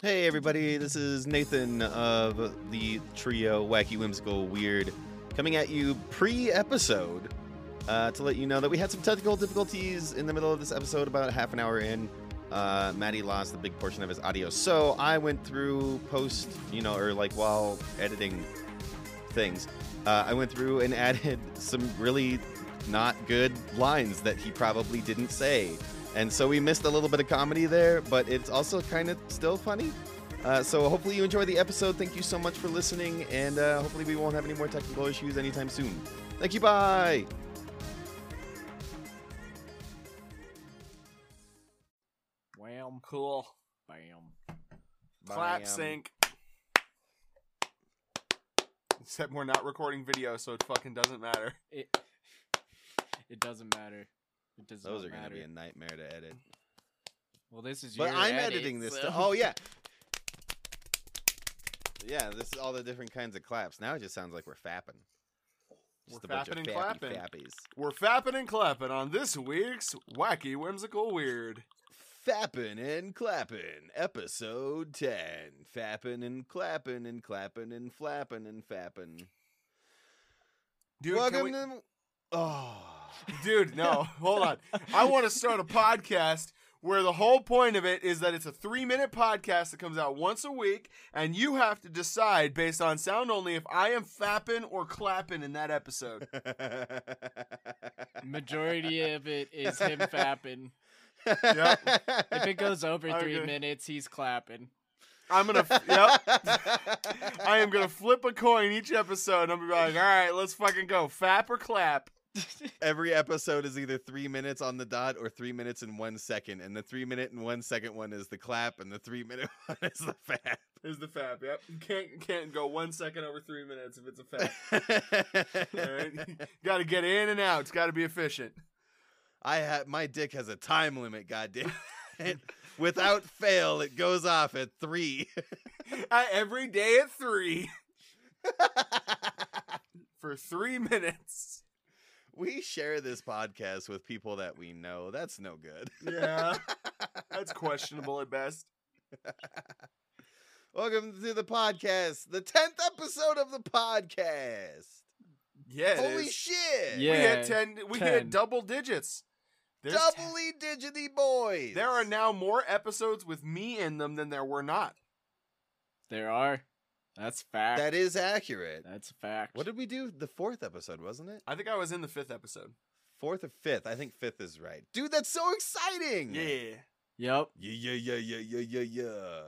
Hey everybody, this is Nathan of the trio Wacky Whimsical Weird coming at you pre-episode uh, to let you know that we had some technical difficulties in the middle of this episode about half an hour in. Uh, Maddie lost a big portion of his audio, so I went through post, you know, or like while editing things, uh, I went through and added some really not good lines that he probably didn't say. And so we missed a little bit of comedy there, but it's also kind of still funny. Uh, so hopefully you enjoy the episode. Thank you so much for listening, and uh, hopefully we won't have any more technical issues anytime soon. Thank you. Bye. Wham, Cool. bam. Clap Bam. sync. Except we're not recording video, so it fucking doesn't matter. It it doesn't matter. It does Those are going to be a nightmare to edit. Well, this is But I'm edit, editing this. so- stuff. Oh yeah. Yeah, this is all the different kinds of claps. Now it just sounds like we're fapping. Just We're a bunch of fapping and fappy clapping. fappies. We're fapping and clapping on this week's Wacky Whimsical Weird. Fapping and clapping, episode 10. Fapping and clapping and clapping and flapping and fapping. Dude, Welcome we- to. Oh. Dude, no, hold on. I want to start a podcast where the whole point of it is that it's a three minute podcast that comes out once a week, and you have to decide based on sound only if I am fapping or clapping in that episode. Majority of it is him fapping. Yep. If it goes over I'm three gonna- minutes, he's clapping. I'm gonna, f- yep. I am gonna flip a coin each episode. I'm gonna be like, all right, let's fucking go, fap or clap. Every episode is either three minutes on the dot or three minutes and one second. And the three minute and one second one is the clap, and the three minute one is the fap. Is the fap? Yep. You can't can't go one second over three minutes if it's a right? Got to get in and out. It's got to be efficient. I have my dick has a time limit, goddamn. it. Without fail, it goes off at three. Uh, every day at three for three minutes. We share this podcast with people that we know. That's no good. Yeah, that's questionable at best. Welcome to the podcast, the tenth episode of the podcast. Yeah, Holy is. shit! Yeah. we hit ten. We 10. hit double digits. There's Doubly digity boys. There are now more episodes with me in them than there were not. There are. That's fact. That is accurate. That's fact. What did we do? The fourth episode, wasn't it? I think I was in the fifth episode. Fourth or fifth? I think fifth is right. Dude, that's so exciting. Yeah. Yep. Yeah, yeah, yeah, yeah, yeah, yeah, yeah.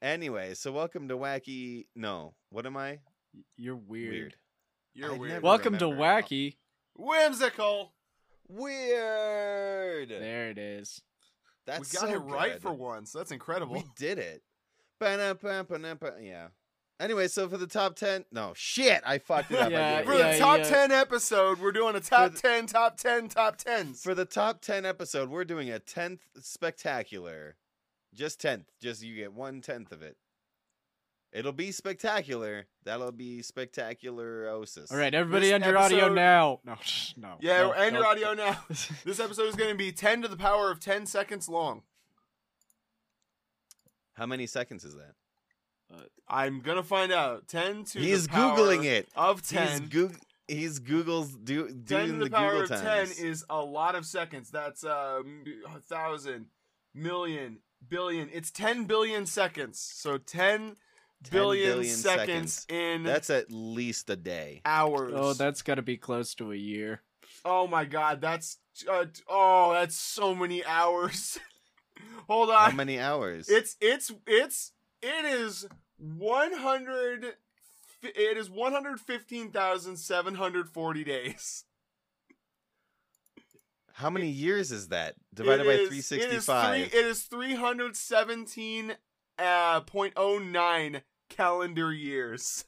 Anyway, so welcome to Wacky. No, what am I? You're weird. You're I weird. never- Welcome to remember. Wacky. Whimsical. Weird. There it is. That's we got so it right good. for once. That's incredible. We did it. Ba-na-ba-ba-na-ba- Yeah. Anyway, so for the top ten, no shit, I fucked it up. Yeah, it For the yeah, top yeah. 10 episode, we're doing a top the- 10, top 10, top 10s. For the top 10 episode, we're doing a 10th spectacular. Just 10th. Just you get one tenth of it. It'll be spectacular. That'll be spectacular-osis. All right, everybody This end your audio now. No, shh, no. yeah, no, end your no. audio now. This episode is going to be 10 to the power of 10 seconds long. How many seconds is that? I'm going to find out. 10 to He's the power Googling it. of He's 10. Goog- he's Google's do 10 to the, the power Google of times. 10 is a lot of seconds. That's uh, m- a thousand, million, billion. It's 10 billion seconds. So 10 billion, billion seconds, seconds. in That's at least a day. hours. Oh, that's got to be close to a year. Oh my god, that's uh, oh, that's so many hours. Hold on. How many hours? It's it's it's it is 100 it is 115,740 days. How many years is that divided It by is- three It sixty is, three, five? it is 317 uh, 0.09 calendar years.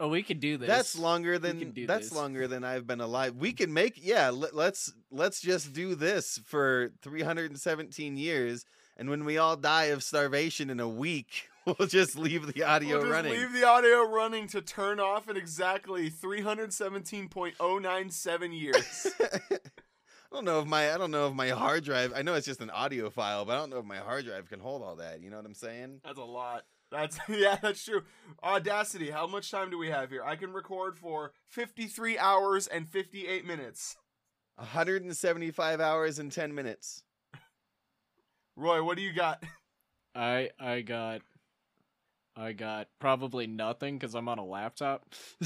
Oh, we could do this. That's longer than that's this. longer than I've been alive. We can make yeah. Let, let's let's just do this for 317 years, and when we all die of starvation in a week, we'll just leave the audio we'll just running. leave the audio running to turn off in exactly 317.097 years. I don't know if my I don't know if my hard drive. I know it's just an audio file, but I don't know if my hard drive can hold all that. You know what I'm saying? That's a lot. That's yeah, that's true. Audacity. How much time do we have here? I can record for 53 hours and 58 minutes. 175 hours and 10 minutes. Roy, what do you got? I I got I got probably nothing because I'm on a laptop.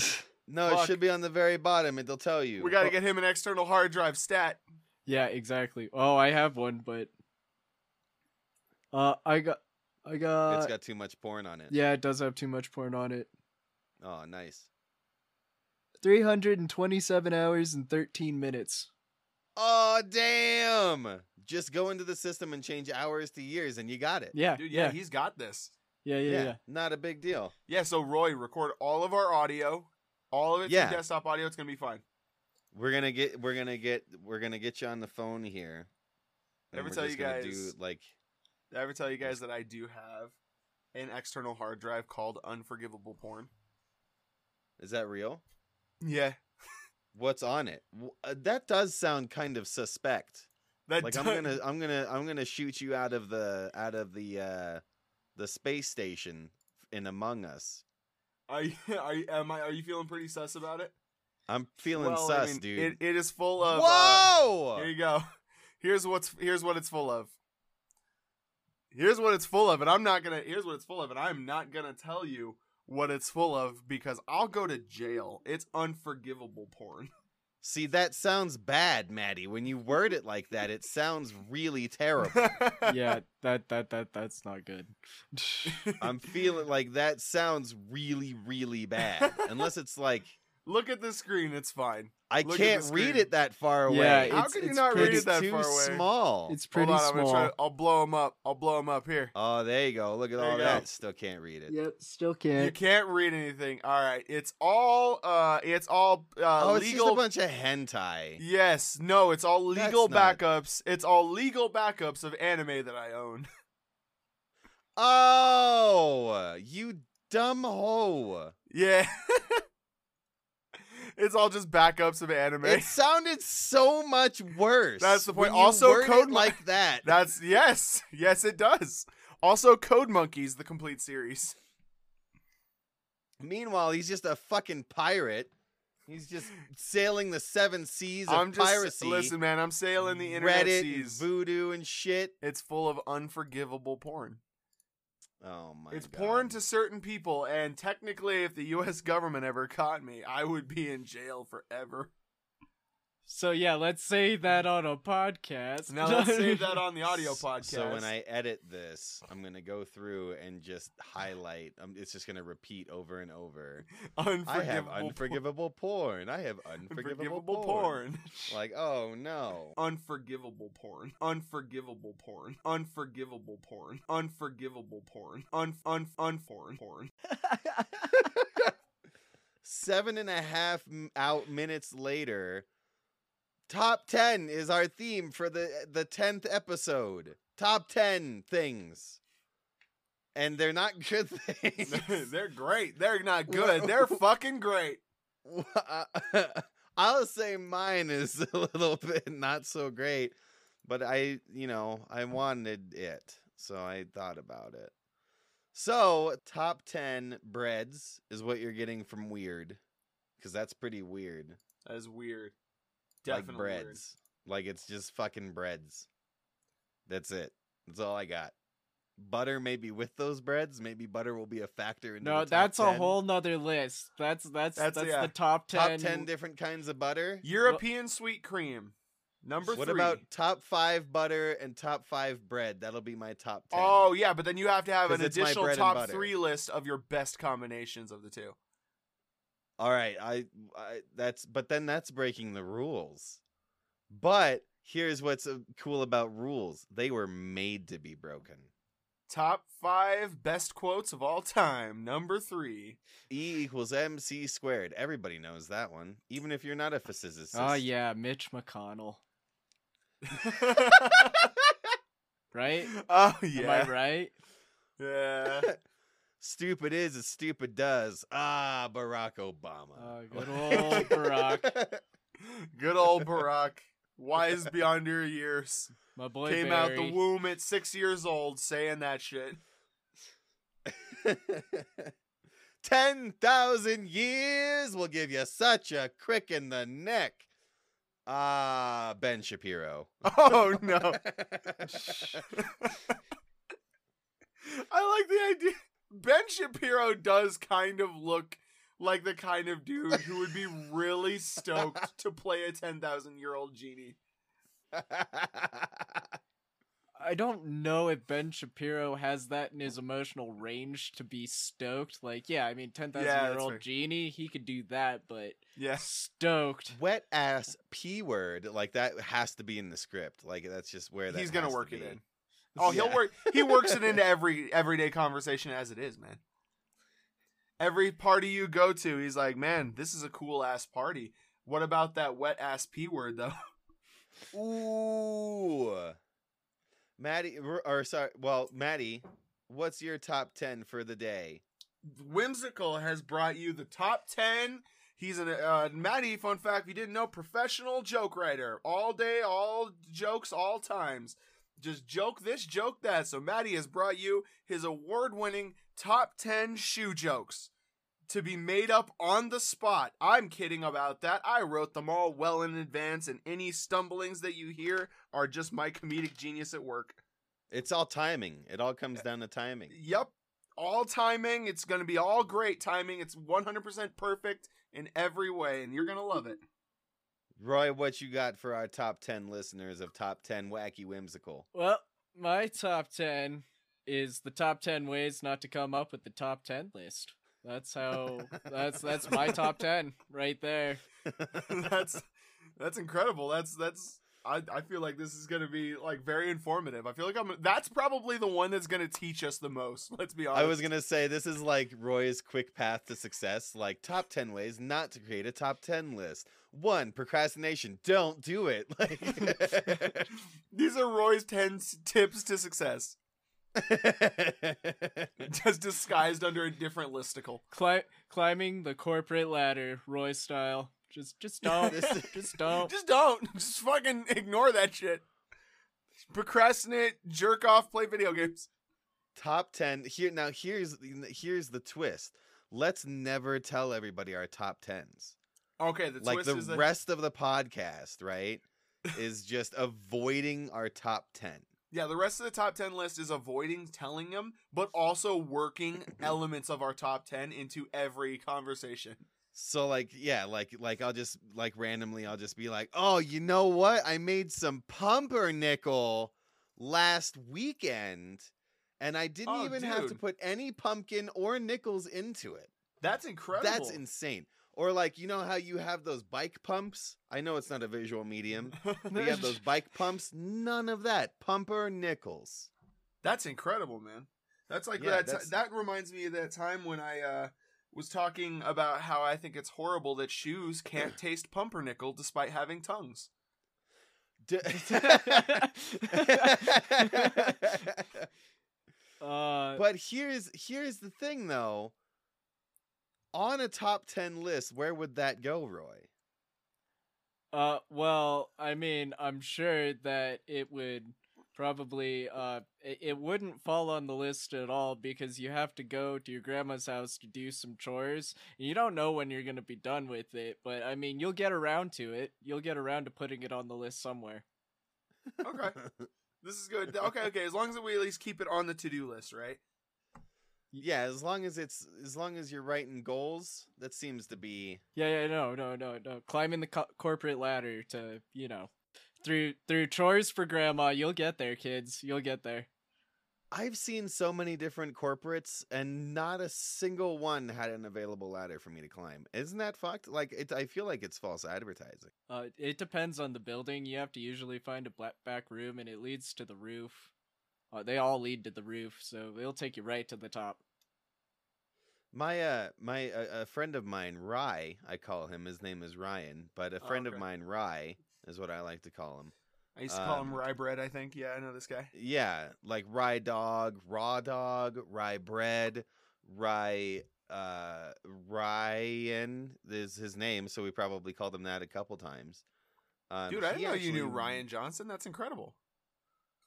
No, Fuck. it should be on the very bottom. It'll tell you. We got to get him an external hard drive stat. yeah, exactly. Oh, I have one, but uh, I got I got, It's got too much porn on it. yeah, it does have too much porn on it. Oh, nice. 327 hours and 13 minutes. Oh, damn. Just go into the system and change hours to years, and you got it. Yeah, Dude, yeah, yeah, he's got this. yeah, yeah, yeah. Not a big deal. Yeah, so Roy, record all of our audio. All of it Yeah. desktop audio. It's going to be fine. We're gonna get. We're gonna get. We're gonna get you on the phone here. and Ever we're tell just you gonna guys- Do, like Did I ever tell you guys that I do have an external hard drive called Unforgivable Porn? Is that real? Yeah. What's on it? Uh, that does sound kind of suspect. That Like I'm gonna, I'm gonna, I'm gonna shoot you out of the, out of the, uh the space station in Among Us. Are you, are you, am I, are you feeling pretty sus about it? I'm feeling Well, I sus, mean, dude. It, it is full of. uh, Whoa! here you go. Here's what's here's what it's full of. Here's what it's full of, and I'm not gonna. Here's what it's full of, and I'm not gonna tell you what it's full of because I'll go to jail. It's unforgivable porn. See, that sounds bad, Maddie. When you word it like that, it sounds really terrible. yeah, that that that that's not good. I'm feeling like that sounds really, really bad. Unless it's like Look at the screen. It's fine. I Look can't read it that far away. Yeah, How it's- can you it's not read pretty- it that too far away? It's too small. It's pretty Hold on, I'm small. gonna try. I'll blow him up. I'll blow him up here. Oh, there you go. Look at There all you go. that. Still can't read it. Yep, still You can't. You can't read anything. All right. It's all. Uh, it's all uh, oh, it's legal. just a bunch of hentai. Yes, no, it's all legal That's not- backups. It's all legal backups of anime that I own. Oh, you dumb hoe. Yeah. it's all just backups of anime. It sounded so much worse. That's the point. Also, Code like that. That's yes. Yes, it does. Also Code Monkeys the complete series. Meanwhile, he's just a fucking pirate. He's just sailing the seven seas of I'm just piracy. listen, man, I'm sailing the internet Reddit, seas. voodoo, and shit. It's full of unforgivable porn. Oh my it's god. porn to certain people, and technically, if the U.S. government ever caught me, I would be in jail forever. So yeah, let's say that on a podcast. Now let's say that on the audio podcast. So when I edit this, I'm gonna go through and just highlight. Um, it's just gonna repeat over and over. unforgivable, I have unforgivable porn. I have unforgivable, unforgivable porn. porn. Like, oh no. Unforgivable porn. Unforgivable porn. Unforgivable porn. Unforgivable porn. Un un un porn porn. Seven and a half m- out minutes later, top ten is our theme for the the tenth episode. Top ten things, and they're not good things. They're great. They're not good. They're fucking great. I'll say mine is a little bit not so great, but I, you know, I wanted it, so I thought about it. So, top 10 breads is what you're getting from Weird, because that's pretty weird. That is weird. Like Definitely breads. Like it's just fucking breads. That's it. That's all I got. Butter maybe with those breads. Maybe butter will be a factor in no, the top that's a whole nother list. That's that's That's- that's, yeah. the top ten. top 10 different kinds of butter. weird. European sweet cream. Number what three. about top five butter and top five bread? That'll be my top ten. Oh yeah, but then you have to have an additional top three list of your best combinations of the two. All right. I, I that's but then that's breaking the rules. But here's what's uh, cool about rules: they were made to be broken. Top five best quotes of all time. Number three. E equals MC squared. Everybody knows that one, even if you're not a physicist. Oh yeah, Mitch McConnell. Right? oh Am yeah. I right? Yeah. stupid is as stupid does. Ah, Barack Obama. Uh, good old Barack. Good old Barack. wise beyond your years. My boy Came out the womb at six years old saying that shit. 10,000 years will give you such a crick in the neck. Ah, Ben Shapiro. Oh no. I like the idea. Ben Shapiro does kind of look like the kind of dude who would be really stoked to play a 10,000 year old genie. I don't know if Ben Shapiro has that in his emotional range to be stoked. Like, yeah, I mean, 10,000 Yeah, year old fair. genie, he could do that, but Yes. stoked. Wet ass P word, like that has to be in the script. Like that's just where that He's gonna has to work it in. Oh, he'll Yeah. work. He works it into every everyday conversation as it is, man. Every party you go to, he's like, "Man, this is a cool ass party." What about that wet ass p word though? Ooh. Maddie, or or sorry, well, Maddie, what's your top 10 for the day? Whimsical has brought you the top ten. He's an uh, Maddie. Fun fact: if you didn't know, professional joke writer, all day, all jokes, all times. Just joke this, joke that. So Maddie has brought you his award-winning top ten shoe jokes to be made up on the spot. I'm kidding about that. I wrote them all well in advance, and any stumblings that you hear are just my comedic genius at work. It's all timing. It all comes down to timing. Yep. All timing. It's going to be all great timing. It's 100% perfect in every way, and you're going to love it. Roy, what you got for our top 10 listeners of top 10 wacky whimsical? Well, my top 10 is the top 10 ways not to come up with the top 10 list. That's how that's that's my top 10 right there. that's that's incredible. That's that's I, I feel like this is going to be like very informative. I feel like I'm that's probably the one that's going to teach us the most. Let's be honest. I was gonna say this is like Roy's quick path to success, like top ten ways not to create a top ten list. One, procrastination. Don't do it. Like These are Roy's 10 s- tips to success. Just disguised under a different listicle. Cli- climbing the corporate ladder, Roy style. Just just don't. This- just don't. Just don't. Just fucking ignore that shit. Procrastinate, jerk off, play video games. top ten here now here's here's the twist. Let's never tell everybody our top tens. Okay, the like twist the is that rest of the podcast, right? is just avoiding our top ten. yeah, the rest of the top 10 list is avoiding telling them, but also working elements of our top 10 into every conversation. So like yeah, like like I'll just like randomly I'll just be like, "Oh, you know what? I made some pumpernickel last weekend and I didn't Oh, even have to put any pumpkin or nickels into it." That's incredible. That's insane. Or like, you know how you have those bike pumps? I know it's not a visual medium. But you have those bike pumps? None of that. Pumper nickels. That's incredible, man. That's like Yeah, that. that's- that reminds me of that time when I uh, was talking about how I think it's horrible that shoes can't taste pumpernickel despite having tongues. D- Uh, but here's here's the thing though. On a top 10 list, where would that go, Roy? Uh, well, I mean, I'm sure that it would probably uh it, it wouldn't fall on the list at all because you have to go to your grandma's house to do some chores. And you don't know when you're going to be done with it, but I mean, you'll get around to it. You'll get around to putting it on the list somewhere. Okay, this is good. Okay, okay. As long as we at least keep it on the to-do list, right? yeah, as long as it's as long as you're writing goals, that seems to be Yeah, yeah, no, no, no, no. Climbing the co- corporate ladder to, you know, through through chores for grandma. You'll get there, kids. You'll get there. I've seen so many different corporates, and not a single one had an available ladder for me to climb. Isn't that fucked? Like, it, I feel like it's false advertising. Uh, it depends on the building. You have to usually find a black back room, and it leads to the roof. Uh, they all lead to the roof, so it'll take you right to the top. My uh, my uh, a friend of mine, Rye, I call him. His name is Ryan, but a Oh, friend of mine, Rye, is what I like to call him. I used to call him Um, rye bread. I think. Yeah, I know this guy. Yeah, like rye dog, raw dog, rye bread, rye uh Ryan is his name, so we probably called him that a couple times. Um, Dude, I didn't know you knew Ryan Johnson. That's incredible.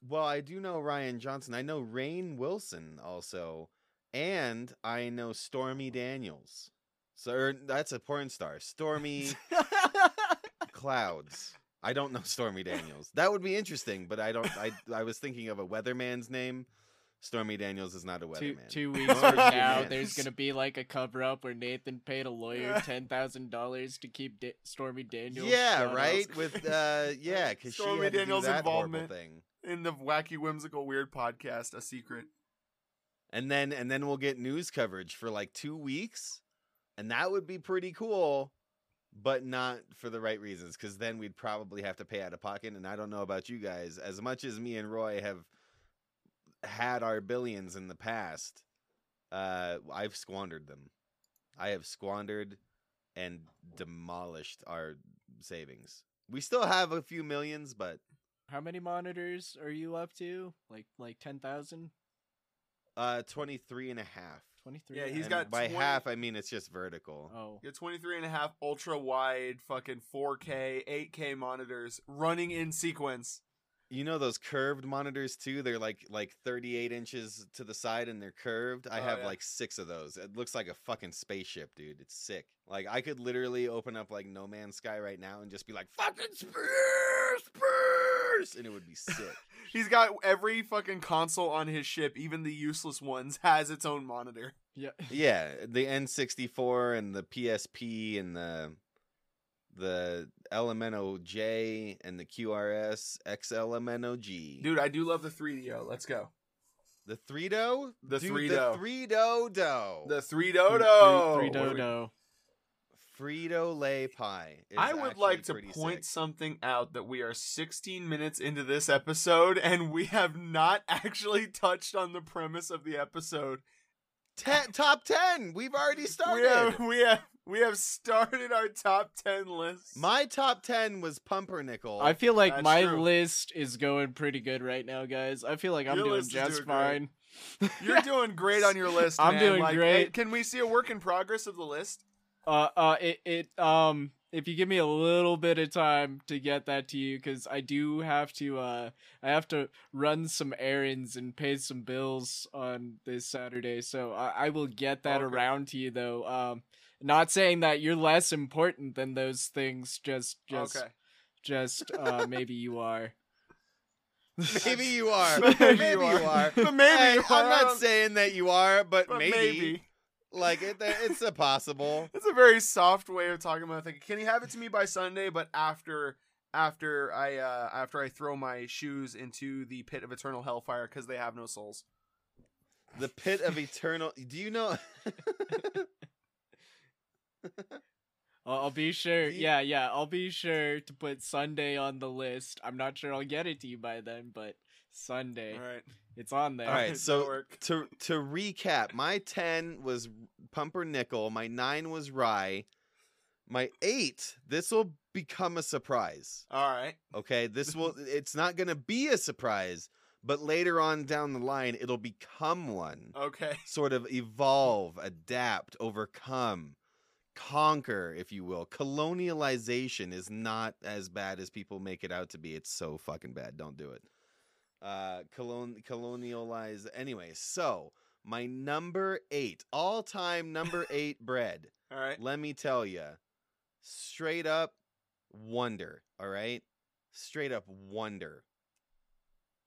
Well, I do know Ryan Johnson. I know Rainn Wilson also, and I know Stormy Daniels. So er, that's a porn star, Stormy Clouds. I don't know Stormy Daniels. That would be interesting, but I don't. I I was thinking of a weatherman's name. Stormy Daniels is not a weatherman. two weeks from now, there's gonna be like a cover up where Nathan paid a lawyer ten thousand dollars to keep da- Stormy Daniels. Yeah, shut up. right. With uh, yeah, because Stormy had Daniels' involvement. thing. In the wacky, whimsical, weird podcast, a secret. and then and then we'll get news coverage for like two weeks and that would be pretty cool but not for the right reasons because then we'd probably have to pay out of pocket and i don't know about you guys as much as me and roy have had our billions in the past uh i've squandered them i have squandered and demolished our savings we still have a few millions but How many monitors are you up to? Like like ten thousand? uh 23 and a half Twenty three. Yeah, he's And got by 20 half i mean it's just vertical Oh, You got 23 and a half ultra wide, fucking 4K, 8K monitors running in sequence. You know those curved monitors too? They're like like 38 inches to the side and they're curved. I Oh, have yeah. like six of those. It looks like a fucking spaceship, dude. It's sick. Like I could literally open up like No Man's Sky right now and just be like fucking spears, spears, and it would be sick. He's got every fucking console on his ship, even the useless ones, has its own monitor. Yeah. Yeah, the N64 and the PSP and the the LMNOJ J and the QRS XLMNOG. Dude, I do love the 3DO. Let's go. The 3DO? The 3DO. The 3DO. The 3DO. The 3DO. 3DO. Frito Lay pie. is I would like to point sick. something out that we are 16 minutes into this episode and we have not actually touched on the premise of the episode. Ten, top ten. We've already started. We have we have we have started our top 10 list. My top ten was Pumpernickel. I feel like That's my true. list is going pretty good right now, guys. I feel like I'm doing just doing fine. You're doing great on your list. I'm man. doing Like, great. hey, can we see a work in progress of the list? Uh, uh, it, it, um, if you give me a little bit of time to get that to you, because I do have to, uh, I have to run some errands and pay some bills on this Saturday, so I, I will get that Okay. around to you, though. Um, not saying that you're less important than those things, just, just, okay. just, uh, maybe you are. maybe you are. Maybe maybe, you you are. are. But maybe Hey, you are. I'm not saying that you are, but, But maybe. maybe. Like it, it's a possible. It's a very soft way of talking about it. Can you have it to me by Sunday? But after after I uh after I throw my shoes into the pit of eternal hellfire because they have no souls. The pit of eternal. Do you know? I'll, I'll be sure. Yeah, yeah. I'll be sure to put Sunday on the list. I'm not sure I'll get it to you by then, but Sunday, All right. It's on there. All right, so to to recap, my ten was Pumpernickel. My nine was Rye. My eight. This will become a surprise. All right. Okay, this will. It's not going to be a surprise, but later on down the line, it'll become one. Okay. Sort of evolve, adapt, overcome, conquer, if you will. Colonialization is not as bad as people make it out to be. It's so fucking bad. Don't do it. Uh, colon colonialize. Anyway, so my number eight, all time number eight bread All right. let me tell you, straight up wonder. All right, straight up wonder.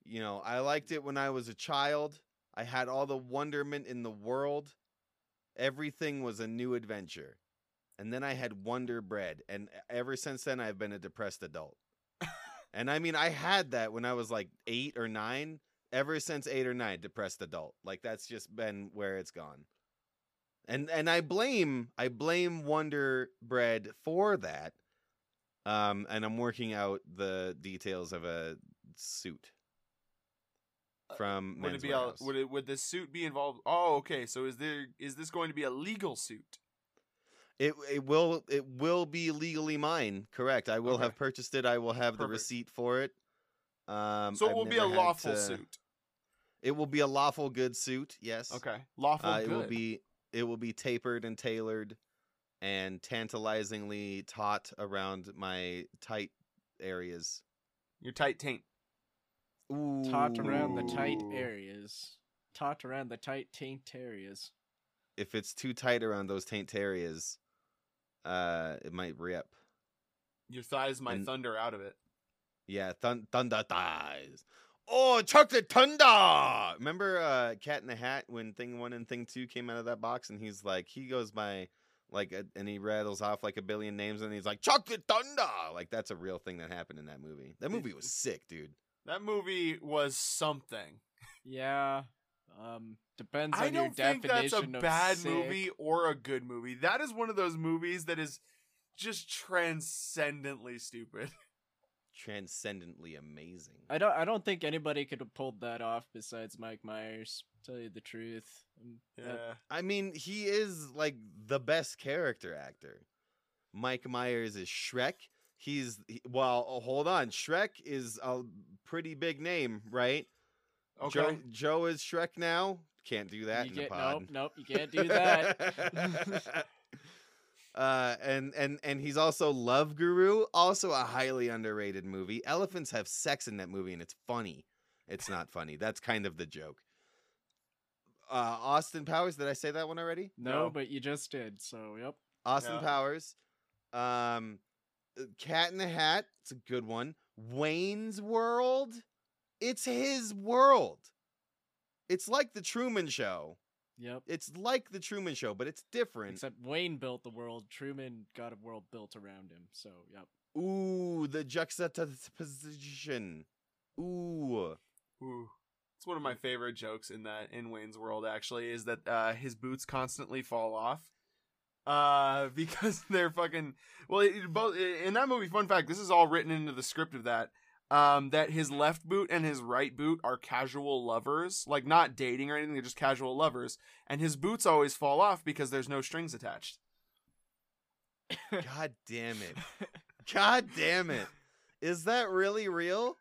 You know, I liked it when I was a child. I had all the wonderment in the world. Everything was a new adventure. And then I had Wonder Bread. And ever since then, I've been a depressed adult. And I mean, I had that when I was like eight or nine. Ever since eight or nine, depressed adult. Like, that's just been where it's gone and and I blame I blame Wonder Bread for that. Um, and I'm working out the details of a suit from Would it be a, would it would the suit be involved? Oh, okay. So is there is this going to be a legal suit? It it will it will be legally mine. Correct. I will Okay. have purchased it. I will have the receipt for it. Um, So it I've will be a never lawful to- suit. It will be a lawful good suit. Yes. Okay. Lawful Uh, good. it will be it will be tapered and tailored and tantalizingly taut around my tight areas. Your tight taint. Ooh. Tot around the tight areas. Taut around the tight taint areas. If it's too tight around those taint areas, uh, it might rip. Your thighs my And- thunder out of it. Yeah, thun- thunder thighs. Oh, chocolate thunder! Remember uh, Cat in the Hat when Thing One and Thing Two came out of that box, and he's like, he goes by like, a, and he rattles off like a billion names, and he's like, chocolate thunder! Like that's a real thing that happened in that movie. That movie was sick, dude. That movie was something. Yeah. Um depends I on your definition. I don't think that's definition a of bad sick. movie or a good movie. That is one of those movies that is just transcendently stupid. Transcendently amazing. I don't I don't think anybody could have pulled that off besides Mike Myers, tell you the truth. Um, Yeah. that- I mean, he is like the best character actor. Mike Myers is Shrek. He's he- well, oh, hold on. Shrek is a pretty big name, right? Okay. Joe, Joe is Shrek now. Can't do that you in get the pod. nope, nope, you can't do that. uh, and and and he's also Love Guru, also a highly underrated movie. Elephants have sex in that movie, and it's funny. It's not funny. That's kind of the joke. Uh, Austin Powers. Did I say that one already? no, No. but you just did, so yep. Austin Yeah. Powers. Um, uh, Cat in the Hat. It's a good one. Wayne's World. It's his world. It's like the Truman Show. Yep. It's like the Truman Show, but it's different. Except Wayne built the world, Truman got a world built around him. So, yep. Ooh, the juxtaposition. Ooh. Ooh. It's one of my favorite jokes in that in Wayne's World actually is that uh, his boots constantly fall off. Uh, because they're fucking well. It, both in that movie. Fun fact: this is all written into the script of that. Um, that his left boot and his right boot are casual lovers, like not dating or anything. They're just casual lovers, and his boots always fall off because there's no strings attached. God damn it. God damn it. Is that really real?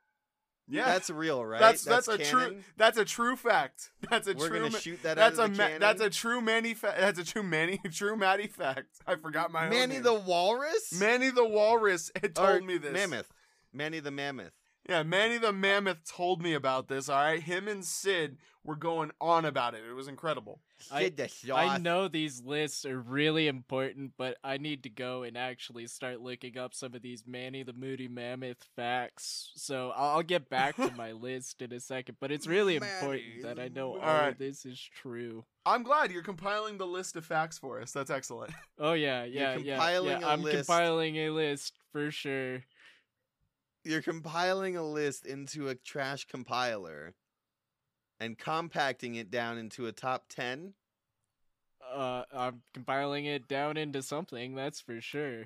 Yeah, That's real, right? that's that's, a true that's a true fact. That's a We're true. gonna shoot that that's out a of the ma- that's a true Manny fa- that's a true Manny true Matty fact. I forgot my Manny the Walrus? Manny the Walrus had Or told me this. Mammoth. Manny the Mammoth. Yeah, Manny the Mammoth told me about this. All right, him and Sid were going on about it. It was incredible. I- Kid the I know these lists are really important, but I need to go and actually start looking up some of these Manny the Moody Mammoth facts. So I'll, I'll get back to my list in a second, but it's really Manny important that I know all Alright. of this is true. I'm glad you're compiling the list of facts for us. That's excellent. Oh yeah, yeah, yeah. compiling yeah. a I'm list. compiling a list for sure. You're compiling a list into a trash compiler and compacting it down into a top 10. Uh, I'm compiling it down into something. That's for sure.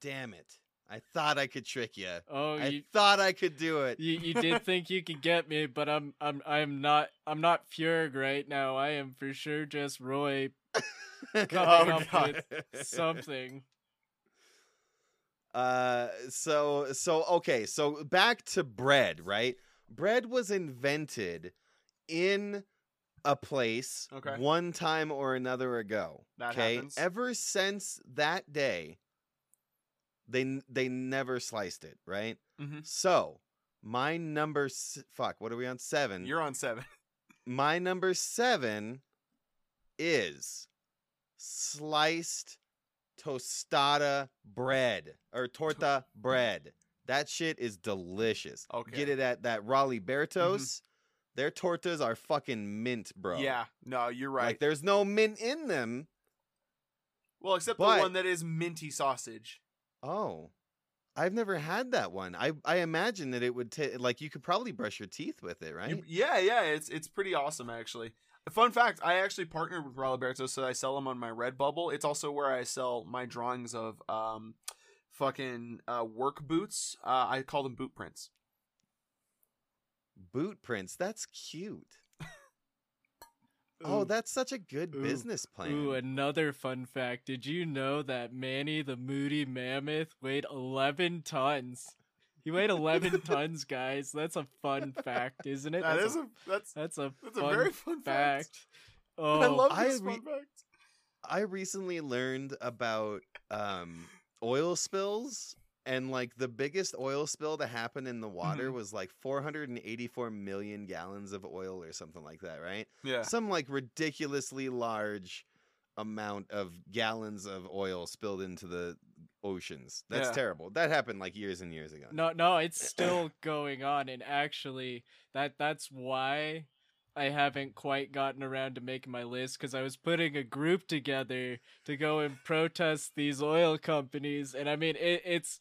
Damn it. I thought I could trick you. Oh, I you, thought I could do it. you you did think you could get me, but I'm I'm I'm not I'm not Fjord right now. I am for sure just Roy coming Oh, up God. with something. Uh, so so okay, so back to bread, right? Bread was invented in a place Okay. one time or another ago. That okay, happens. ever since that day, they they never sliced it, right? Mhm. So my number, s- fuck, what are we on seven? You're on seven. my number seven is sliced tostada bread or torta bread. That shit is delicious. Okay. Mm-hmm. Get it at that Raliberto's. Their tortas are fucking mint, bro. Yeah, no, you're right. Like there's no mint in them. well, except but- the one that is minty sausage. Oh. I've never had that one. I I imagine that it would take like you could probably brush your teeth with it, right? You- yeah, yeah, it's it's pretty awesome actually. Fun fact: I actually partnered with Raliberto, so I sell them on my Redbubble. It's also where I sell my drawings of um, fucking uh, work boots. Uh, I call them boot prints. Boot prints. That's cute. Oh, that's such a good Ooh. business plan. Ooh, another fun fact. Did you know that Manny the Moody Mammoth weighed 11 tons? He weighed 11 tons, guys. That's a fun fact, isn't it? That that's is a that's that's a that's a very fun fact. fact. Oh, I love I this re- fun fact. I recently learned about um, oil spills and like the biggest oil spill to happen in the water Mhm. was like 484 million gallons of oil or something like that, right? Yeah. Some like ridiculously large amount of gallons of oil spilled into the oceans. That's Yeah. terrible. That happened like years and years ago. No, no, it's still going on, and actually, that that's why I haven't quite gotten around to making my list because I was putting a group together to go and protest these oil companies, and I mean, it, it's.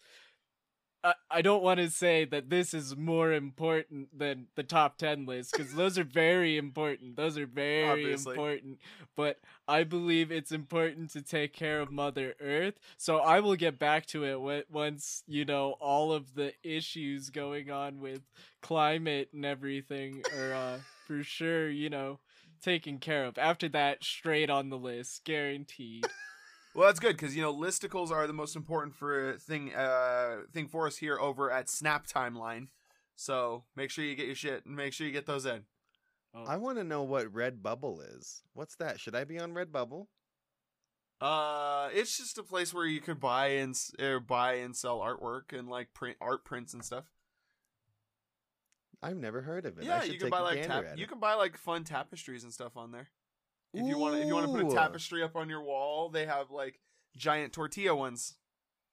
I, I don't want to say that this is more important than the top 10 list because those are very important. Those are very Obviously. important. But I believe it's important to take care of Mother Earth. So I will get back to it w- once, you know, all of the issues going on with climate and everything are uh, for sure, you know, taken care of. After that, straight on the list, guaranteed. Well, that's good because you know listicles are the most important for thing uh thing for us here over at Snap Timeline. So make sure you get your shit and make sure you get those in. Oh. I want to know what Redbubble is. What's that? Should I be on Redbubble? Uh, it's just a place where you could buy and s- or buy and sell artwork and like print art prints and stuff. I've never heard of it. I yeah, should you can take buy a like tap- you can buy like fun tapestries and stuff on there. If you want to, if you want to put a tapestry up on your wall, they have like giant tortilla ones.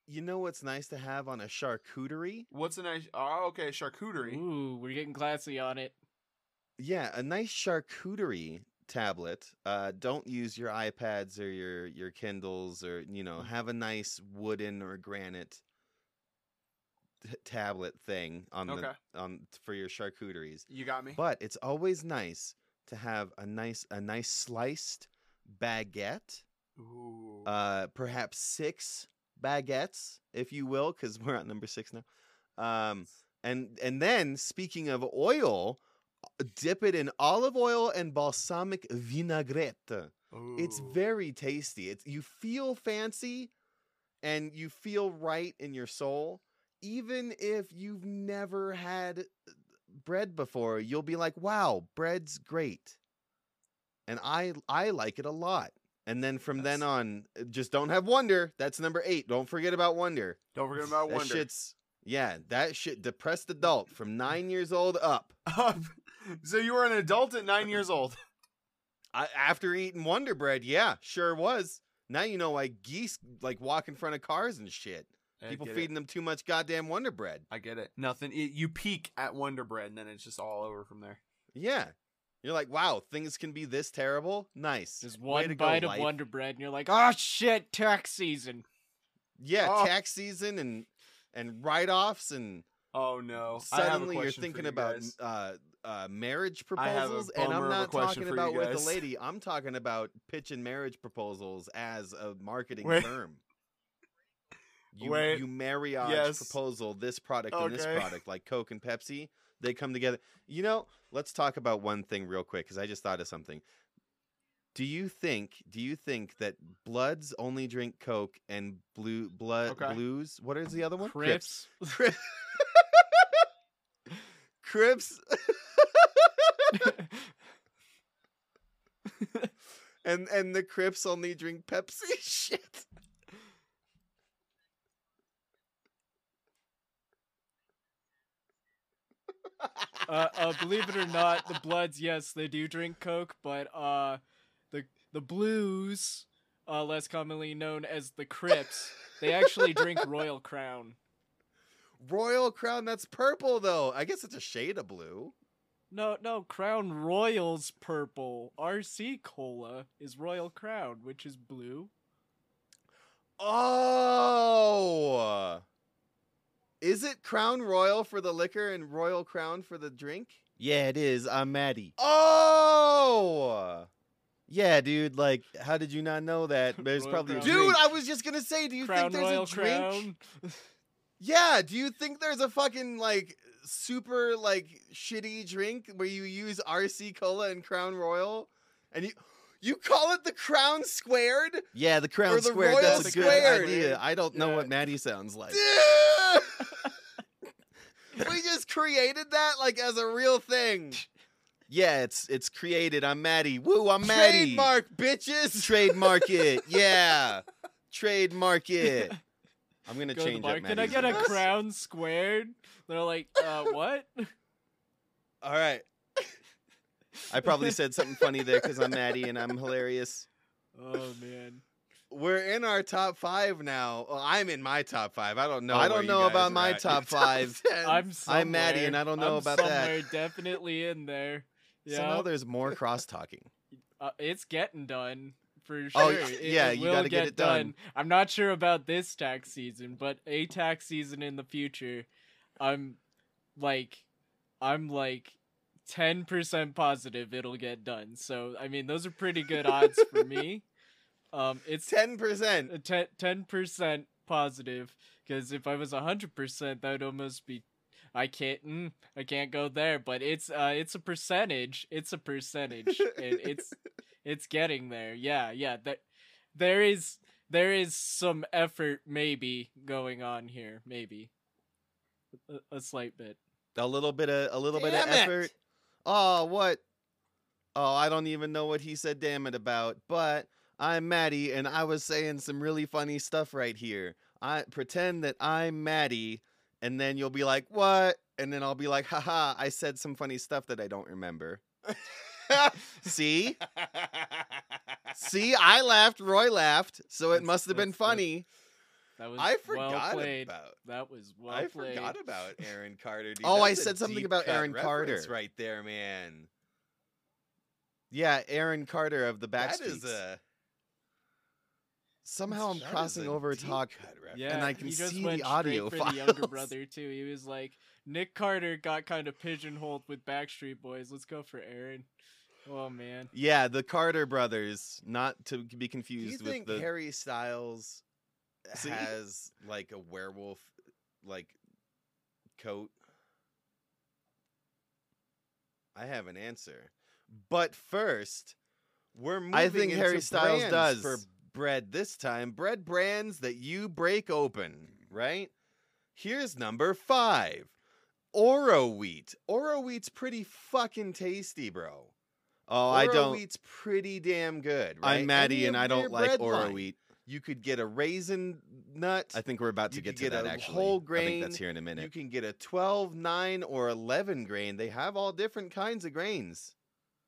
You know what's nice to have on a charcuterie? What's a nice? Oh, okay, charcuterie. Ooh, we're getting classy on it. Yeah, a nice charcuterie tablet. Uh, don't use your iPads or your your Kindles or you know have a nice wooden or granite t- tablet thing on Okay. the on for your charcuteries. You got me. But it's always nice to have a nice a nice sliced baguette. Ooh. Uh, perhaps six baguettes, if you will, because we're at number six now. Um, and and then speaking of oil, dip it in olive oil and balsamic vinaigrette. It's very tasty. It's you feel fancy, and you feel right in your soul. Even if you've never had bread before, you'll be like, "Wow, bread's great," and I I like it a lot. And then from then on, uh, just don't have Wonder. That's number eight. Don't forget about Wonder. Don't forget about that Wonder. shit's yeah, that shit depressed adult from nine years old up. so you were an adult at nine years old. I, after eating Wonder Bread, yeah, sure was. Now you know why geese like walk in front of cars and shit. I People get feeding them too much goddamn Wonder Bread. I get it. Nothing. It, you peak at Wonder Bread, and then it's just all over from there. Yeah. You're like, wow, things can be this terrible. Nice. Just Way to one go, bite of life. Wonder Bread, and you're like, oh shit, tax season. Yeah, Oh. tax season and and write offs and Oh no! I have a suddenly you're question for thinking you about guys. uh, uh, marriage I have a proposals, and I'm of a not talking about with the guys. lady. I'm talking about pitching marriage proposals as a marketing Wait. term. You, Wait. you marriage Yes. proposal this product and this product like Coke and Pepsi. They come together. You know, let's talk about one thing real quick because I just thought of something. Do you think? Do you think that Bloods only drink Coke and blue blood Okay. blues? What is the other one? Crips. Crips. Crips. and and the Crips only drink Pepsi. Shit. Uh, uh, believe it or not, the Bloods, yes, they do drink Coke, but uh, the the Blues, uh, less commonly known as the Crips, they actually drink Royal Crown. Royal Crown. That's purple though. I guess it's a shade of blue. No, no, Crown Royal's purple. RC Cola is Royal Crown, which is blue. Oh. Is it Crown Royal for the liquor and Royal Crown for the drink? Yeah, it is. I'm Maddie. Oh. Yeah, dude. Like, how did you not know that? There's Royal probably a Crown. dude. Drink. I was just gonna say. Do you Crown think there's Royal a drink? Crown. Yeah. Do you think there's a fucking like super like shitty drink where you use RC Cola and Crown Royal, and you you call it the Crown Squared? Yeah, the Crown Or the Squared. Royal That's a good Squared. idea. I don't know Yeah. what Maddie sounds like. We just created that like as a real thing. Yeah, it's it's created. I'm Maddie. Woo, I'm Maddie. Trademark, bitches. Trademark it. Yeah. Trademark it. I'm gonna go change bar. up. Can I get a voice. crown squared? They're like, uh, what? All right. I probably said something funny there because I'm Maddie and I'm hilarious. oh man. We're in our top five now. Well, I'm in my top five. I don't know. I don't know about my at. top five. I'm I'm Maddie, and I don't know I'm about that. Definitely in there. Somehow Yeah, there's more cross talking. uh, it's getting done for sure. Oh, yeah, it you gotta get it done. I'm not sure about this tax season, but a tax season in the future, I'm like, I'm like. 10% positive it'll get done. So, I mean, those are pretty good odds for me. Um, it's Ten percent. a ten percent positive because if I was hundred percent, that would almost be. I can't. Mm, I can't go there, but it's uh, it's a percentage. It's a percentage, and it's it's getting there. Yeah, yeah. That there is there is some effort maybe going on here. Maybe a, a slight bit. A little bit of a little bit of it. effort. Oh, what? Oh, I don't even know what he said damn it about, but I'm Maddie and I was saying some really funny stuff right here. I pretend that I'm Maddie and then you'll be like, "What?" And then I'll be like, "Haha, I said some funny stuff that I don't remember." See? See, I laughed, Roy laughed, so it must have been funny. That was I well forgot played. about That was well I played. forgot about Aaron Carter. Dude. Oh, I said something about Aaron Carter right there, man. Yeah, Aaron Carter of the That Backstreets. is a Somehow I'm crossing over deep talk. cut reference. Yeah, I can he just see the went audio straight for the younger brother too. He was like, Nick Carter got kind of pigeonholed with Backstreet Boys. Let's go for Aaron. Oh man, Yeah, the Carter brothers, not to be Do you confused with think the. Harry Styles See? has like a werewolf like coat? I have an answer, but first, we're moving. I think into Harry Styles does. for bread this time. Bread brands that you break open, right? Here's number five. Oroweat. Oro wheat's pretty fucking tasty, bro. oh, I don't. wheat's pretty damn good, right? I'm Maddie and I don't like Oro line. wheat. You could get a raisin nut. I think we're about to You get to get that a actually. whole I think that's here in a minute. You can get a 12, 9, or 11 grain. They have all different kinds of grains.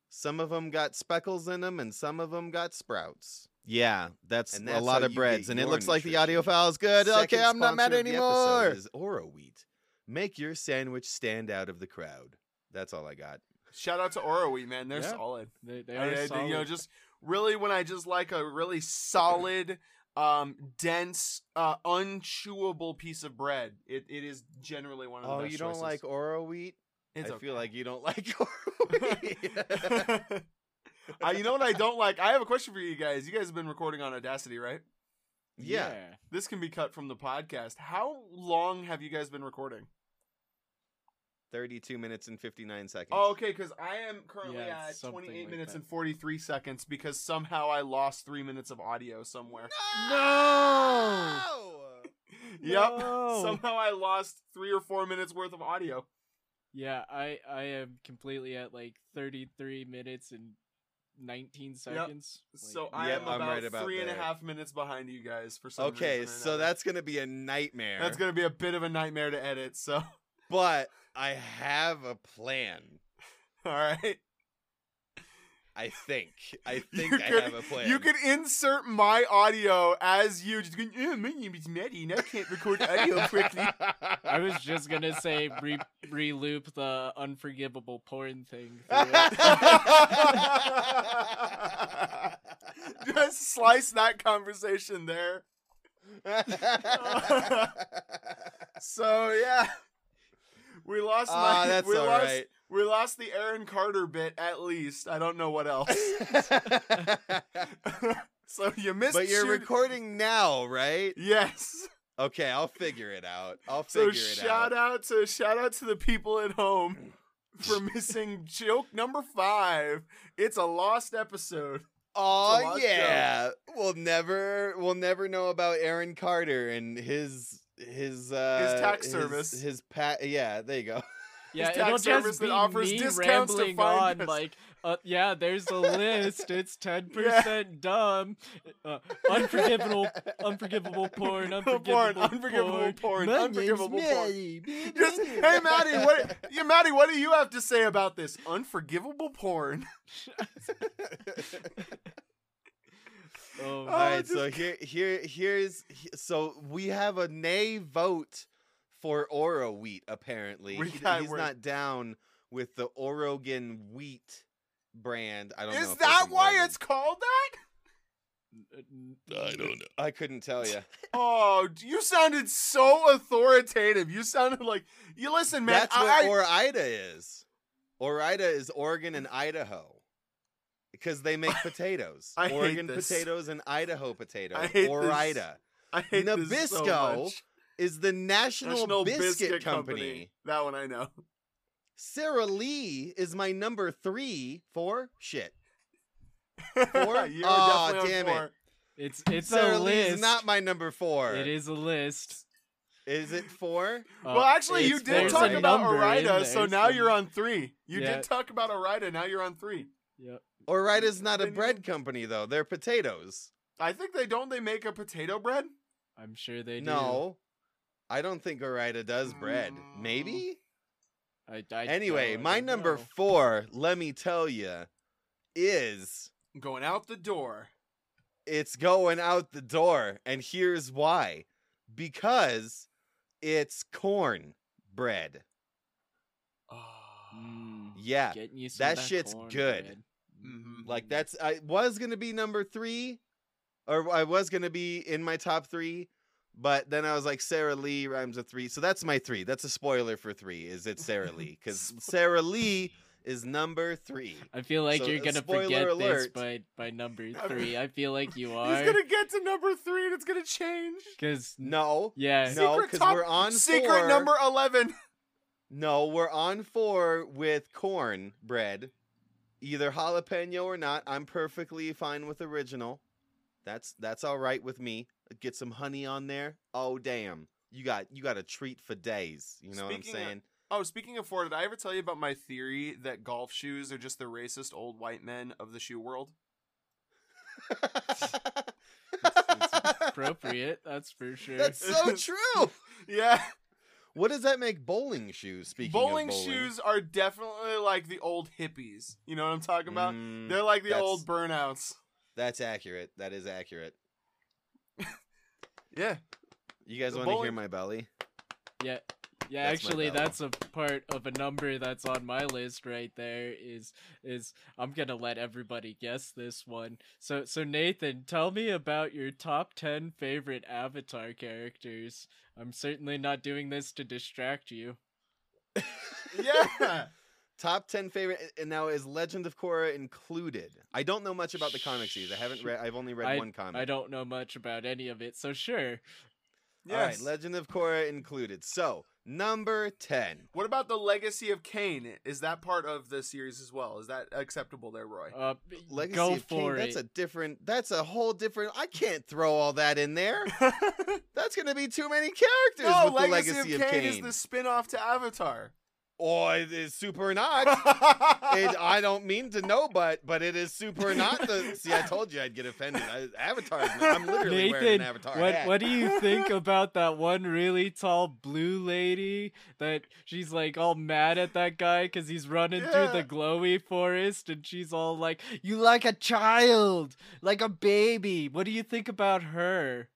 Some of them got speckles in them, and some of them got sprouts. Yeah, that's, And a lot of breads, and it your looks like the audio file is good. okay, I'm not mad sponsor of the anymore. Is Oroweat. Make your sandwich stand out of the crowd. That's all I got. Shout out to Oroweat, man. They're Yeah. solid. they they are I- solid. you know, just really when I just like a really solid, um, dense, uh, unchewable piece of bread. It it is generally one of the Oh, best you don't choices. like Oroweat? It's I okay. feel like you don't like Oroweat. uh, you know what I don't like? I have a question for you guys. You guys have been recording on Audacity, right? yeah. This can be cut from the podcast. How long have you guys been recording? 32 minutes and 59 seconds. Oh, okay, because I am currently Yeah, at 28 like minutes that. and 43 seconds because somehow I lost three minutes of audio somewhere. No! Yep. No! Somehow I lost three or four minutes worth of audio. Yeah, I I am completely at like 33 minutes and 19 seconds. Like, So I Yep, am I'm about right about three and a half minutes behind you guys for some Okay, reason or so that's going to be a nightmare. that's gonna be a bit of a nightmare to edit. So, But I have a plan. all right. I think. I think you I could, have a plan. You could insert my audio as you just going, oh, my name is Maddie and I can't record audio quickly. I was just gonna say re re loop the unforgivable porn thing. just slice that conversation there. So yeah, we lost Ah, my. that's we all lost. right. We lost the Aaron Carter bit at least. I don't know what else. so you missed. but you're shoot- recording now, right? Yes. Okay, I'll figure it out. I'll So figure it out. shout out. out to shout out to the people at home for missing joke number five. It's a lost episode. Oh yeah, we'll never we'll never know about Aaron Carter and his his uh his tax service. His pat. Yeah, there you go. Yeah, it'll just be offers me discounts to rambling on us. like, uh, yeah, there's a list. It's ten percent dumb, uh, unforgivable, unforgivable porn, unforgivable Porn, unforgivable porn, My name's unforgivable porn. Just hey, Maddie, what? Yeah, Maddie, what do you have to say about this unforgivable porn? Oh, All right, just- so here, here, here's so we have a nay vote for Oroweat. Apparently, We He- he's we're- not down with the Oregon wheat brand. I don't know. Is if that why Oregon. it's called that? I don't know. I couldn't tell you. Oh, you sounded so authoritative. You sounded like you listen, man. That's I, what Ore-Ida is. Ore-Ida is Oregon and Idaho. Because they make potatoes. I hate Oregon this. potatoes and Idaho potatoes. I hate this. I hate this so Nabisco much. Is the National, National Biscuit, Company. That one I know. Sara Lee is my number three for shit. Four? Four? you Aw, definitely on damn it. It's it's Sarah a Lee list. is not my number four. It is a list. Is it four? Uh, well, actually, you did there's talk about number in Ore-Ida, so now so- you're on three. You Yeah. did talk about Ore-Ida, now you're on three. Yep. Ore-Ida's not a Then you- bread company though. They're potatoes. I think they don't. They make a potato bread. I'm sure they do. No. I don't think Ore-Ida does bread. Mm. Maybe? I, I Anyway, my number know. four, let me tell you, is Going out the door. it's going out the door. And here's why because it's corn bread. Mm, Yeah. getting you some that that shit's corn good. bread. Mhm. Like that's I was gonna be number three, or I was gonna be in my top three, but then I was like Sara Lee rhymes with three, so that's my three. That's a spoiler for three. Is it Sarah Lee? Because Sara Lee is number three. I feel like So, you're gonna spoiler forget this alert. by by number three. I feel like you are. He's gonna get to number three, and it's gonna change. because No, yeah, No, Secret 'cause top- we're on secret four. number eleven. no, we're on four with corn bread, either jalapeno or not. I'm perfectly fine with original. That's that's all right with me. Get some honey on there. Oh damn, you got you got a treat for days. You know Speaking what I'm saying? Oh, speaking of four, did I ever tell you about my theory that golf shoes are just the racist old white men of the shoe world? appropriate. That's for sure. That's so true. Yeah, What does that make bowling shoes? Speaking bowling, of bowling shoes are definitely like the old hippies. You know what I'm talking about? Mm, They're like the old burnouts. that's accurate. That is accurate. Yeah. You guys want to hear my belly? Yeah. Yeah, That's actually that's a part of a number that's on my list right there is is I'm going to let everybody guess this one. So so Nathan, tell me about your top 10 favorite Avatar characters. I'm certainly not doing this to distract you. Yeah. Top ten favorite, and now is Legend of Korra included? I don't know much about the comic series. I haven't read. I've only read I, one comic. I don't know much about any of it, so sure. All right, yes. Legend of Korra included. So number ten. what about the legacy of Kain? Is that part of the series as well? Is that acceptable there, Roy? Uh Legacy go of Kain, for That's it. a different. That's a whole different. I can't throw all that in there. That's gonna be too many characters no, with the legacy, Legacy of of Kane Kain. is the spin-off to Avatar. Oh, it is super not. it, I don't mean to know, but but it is super not. The, see, I told you I'd get offended. I, Avatar. I'm literally wearing an Nathan, Avatar what hat. what do you think about that one really tall blue lady that she's like all mad at that guy because he's running through the glowy forest and she's all like, "You like a child, like a baby." What do you think about her?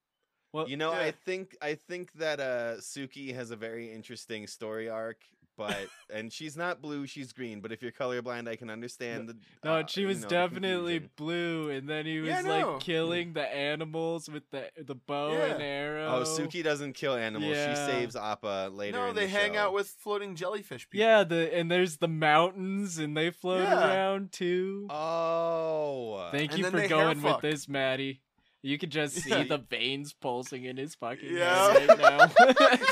Well, You know, Yeah. I think I think that uh Suki has a very interesting story arc, but and she's not blue, she's green. But if you're colorblind, I can understand the. no, uh, she you was know, definitely blue, and then he was Yeah, like killing the animals with the the bow and arrow. Oh, Suki doesn't kill animals. She saves Appa later. no, in they the hang show. out with floating jellyfish people. Yeah, the and there's the mountains and they float Yeah. around too. Oh. Thank And you for going with this, Maddie. You can just see Yeah. the veins pulsing in his fucking Yeah. head right now.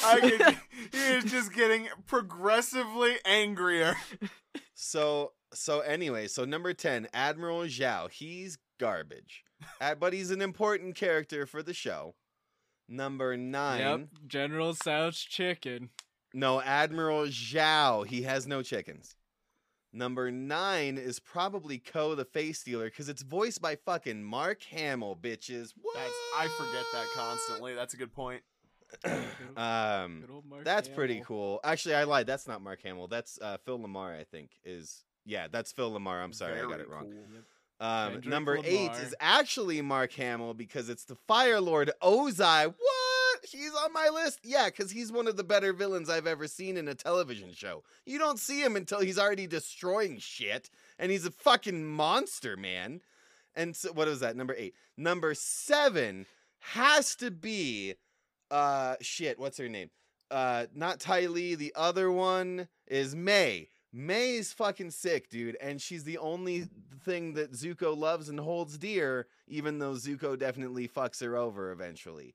I can, he is just getting progressively angrier. So so anyway, so number ten, Admiral Zhao. He's garbage, uh, but he's an important character for the show. Number nine. yep, General Tso's chicken. No, Admiral Zhao. He has no chickens. Number nine is probably Koh the Face Stealer because it's voiced by fucking Mark Hamill, bitches. What? That's I forget that constantly. That's a good point. Um, Good old Mark that's pretty cool. Actually, I lied. That's not Mark Hamill. That's uh, Phil LaMarr. I think is yeah. That's Phil LaMarr. I'm sorry, I got it wrong. cool. Um, Kendrick number eight is actually Mark Hamill because it's the Fire Lord Ozai. What? He's on my list? Yeah, because he's one of the better villains I've ever seen in a television show. You don't see him until he's already destroying shit, and he's a fucking monster, man. And so, what was that? Number eight. Number seven has to be, uh, shit. What's her name? Uh, not Ty Lee. The other one is Mai. Mai is fucking sick, dude, and she's the only thing that Zuko loves and holds dear, even though Zuko definitely fucks her over eventually.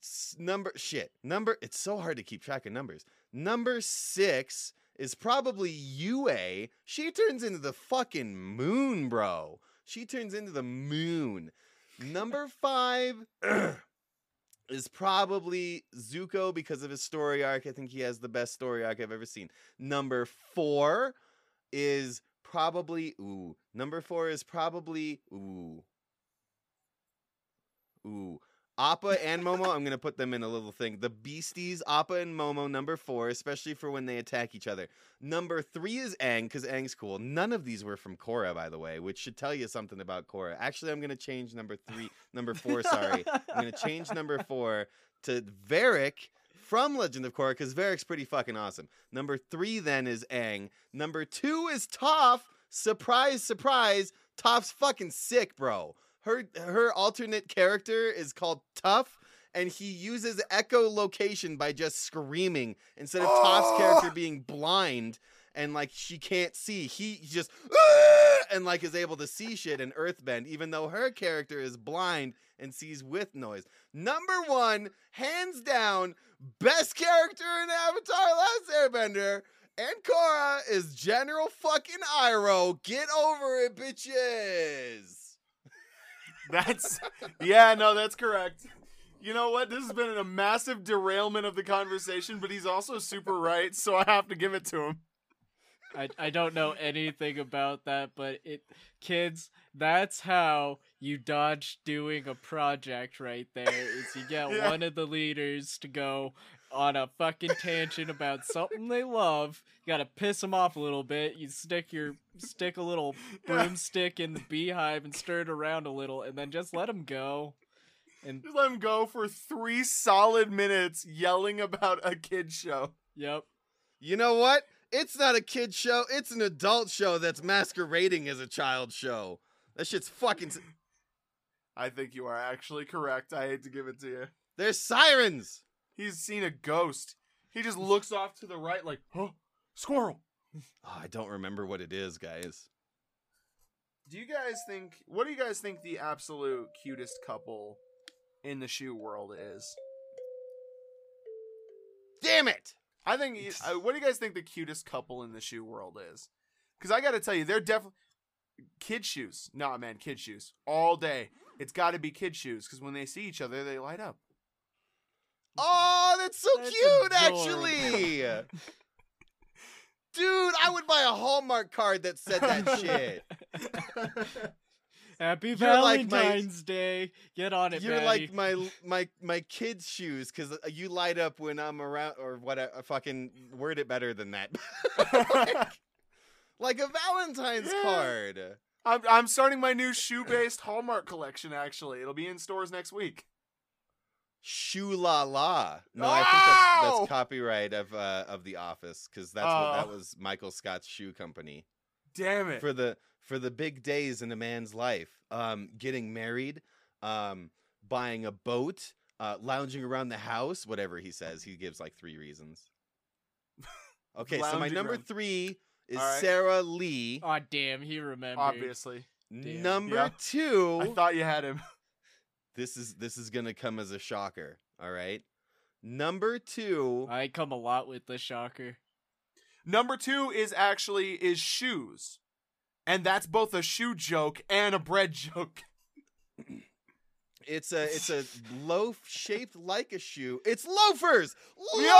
S- Number shit. Number it's so hard to keep track of numbers. Number six is probably Yue. She turns into the fucking moon, bro. She turns into the moon. Number five is probably Zuko because of his story arc. I think he has the best story arc I've ever seen. Number four is probably ooh. Number four is probably ooh. Ooh. Appa and Momo, I'm gonna put them in a little thing. The Beasties, Appa and Momo, number four, especially for when they attack each other. Number three is Aang, because Aang's cool. None of these were from Korra, by the way, which should tell you something about Korra. Actually, I'm gonna change number three, number four, sorry. I'm gonna change number four to Varrick from Legend of Korra because Varrick's pretty fucking awesome. Number three then is Aang. Number two is Toph. Surprise, surprise. Toph's fucking sick, bro. Her her alternate character is called Tough, and he uses echolocation by just screaming instead of Toph's Oh! character being blind and like she can't see. He just "Ah!" and like is able to see shit in Earthbend, even though her character is blind and sees with noise. Number one, hands down, best character in Avatar: Last Airbender. And Korra is General fucking Iroh. Get over it, bitches. That's yeah, no, that's correct. You know what? This has been a massive derailment of the conversation, but he's also super right, so I have to give it to him. I, I don't know anything about that, but it kids, that's how you dodge doing a project right there. Is you get Yeah. one of the leaders to go on a fucking tangent about something they love. You gotta piss them off a little bit. You stick your stick a little broomstick in the beehive and stir it around a little, and then just let them go. And Just let them go for three solid minutes yelling about a kid show. yep, You know what? It's not a kid show. It's an adult show that's masquerading as a child show. That shit's fucking. s- I think you are actually correct. I hate to give it to you. There's sirens. He's seen a ghost. He just looks off to the right like, huh, squirrel. Oh, I don't remember what it is, guys. Do you guys think? What do you guys think the absolute cutest couple in the shoe world is? Damn it! I think. Uh, what do you guys think the cutest couple in the shoe world is? Because I got to tell you, they're definitely kid shoes. Nah, man, kid shoes all day. It's got to be kid shoes because when they see each other, they light up. Oh, that's so That's cute, adorable. actually. Dude, I would buy a Hallmark card that said that shit. Happy You're like my- Valentine's Day. Get on it, You're Maddie. like my my my kids' shoes because uh, you light up when I'm around, or what? I fucking word it better than that. like, like a Valentine's Yeah. card. I'm I'm starting my new shoe based Hallmark collection. Actually, it'll be in stores next week. Shoo la la. No, I think that's, that's copyright of uh, of The Office because that's what that Oh. was Michael Scott's shoe company Damn it! for the for the big days in a man's life. Um, getting married, um, buying a boat, uh, lounging around the house, whatever he says. He gives like three reasons. Okay, so my number around. three is All right. Sara Lee. oh damn, he remembered. Obviously, Damn. Number Yeah. two. I thought you had him. This is this is gonna come as a shocker. All right. Number two. I come a lot with the shocker. Number two is actually is shoes, and that's both a shoe joke and a bread joke. It's a it's a loaf shaped like a shoe. It's loafers. Yeah!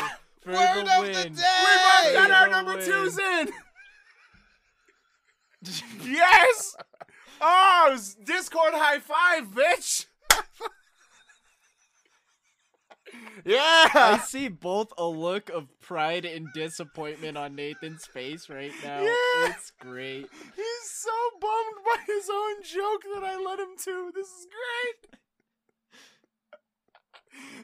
Loafers! For Word the of the win. day! We both got Hey! our number win. twos in. yes. Oh, s- Discord high five, bitch. Yeah. I see both a look of pride and disappointment on Nathan's face right now. Yeah. It's great. He's so bummed by his own joke that I let him to. This is great.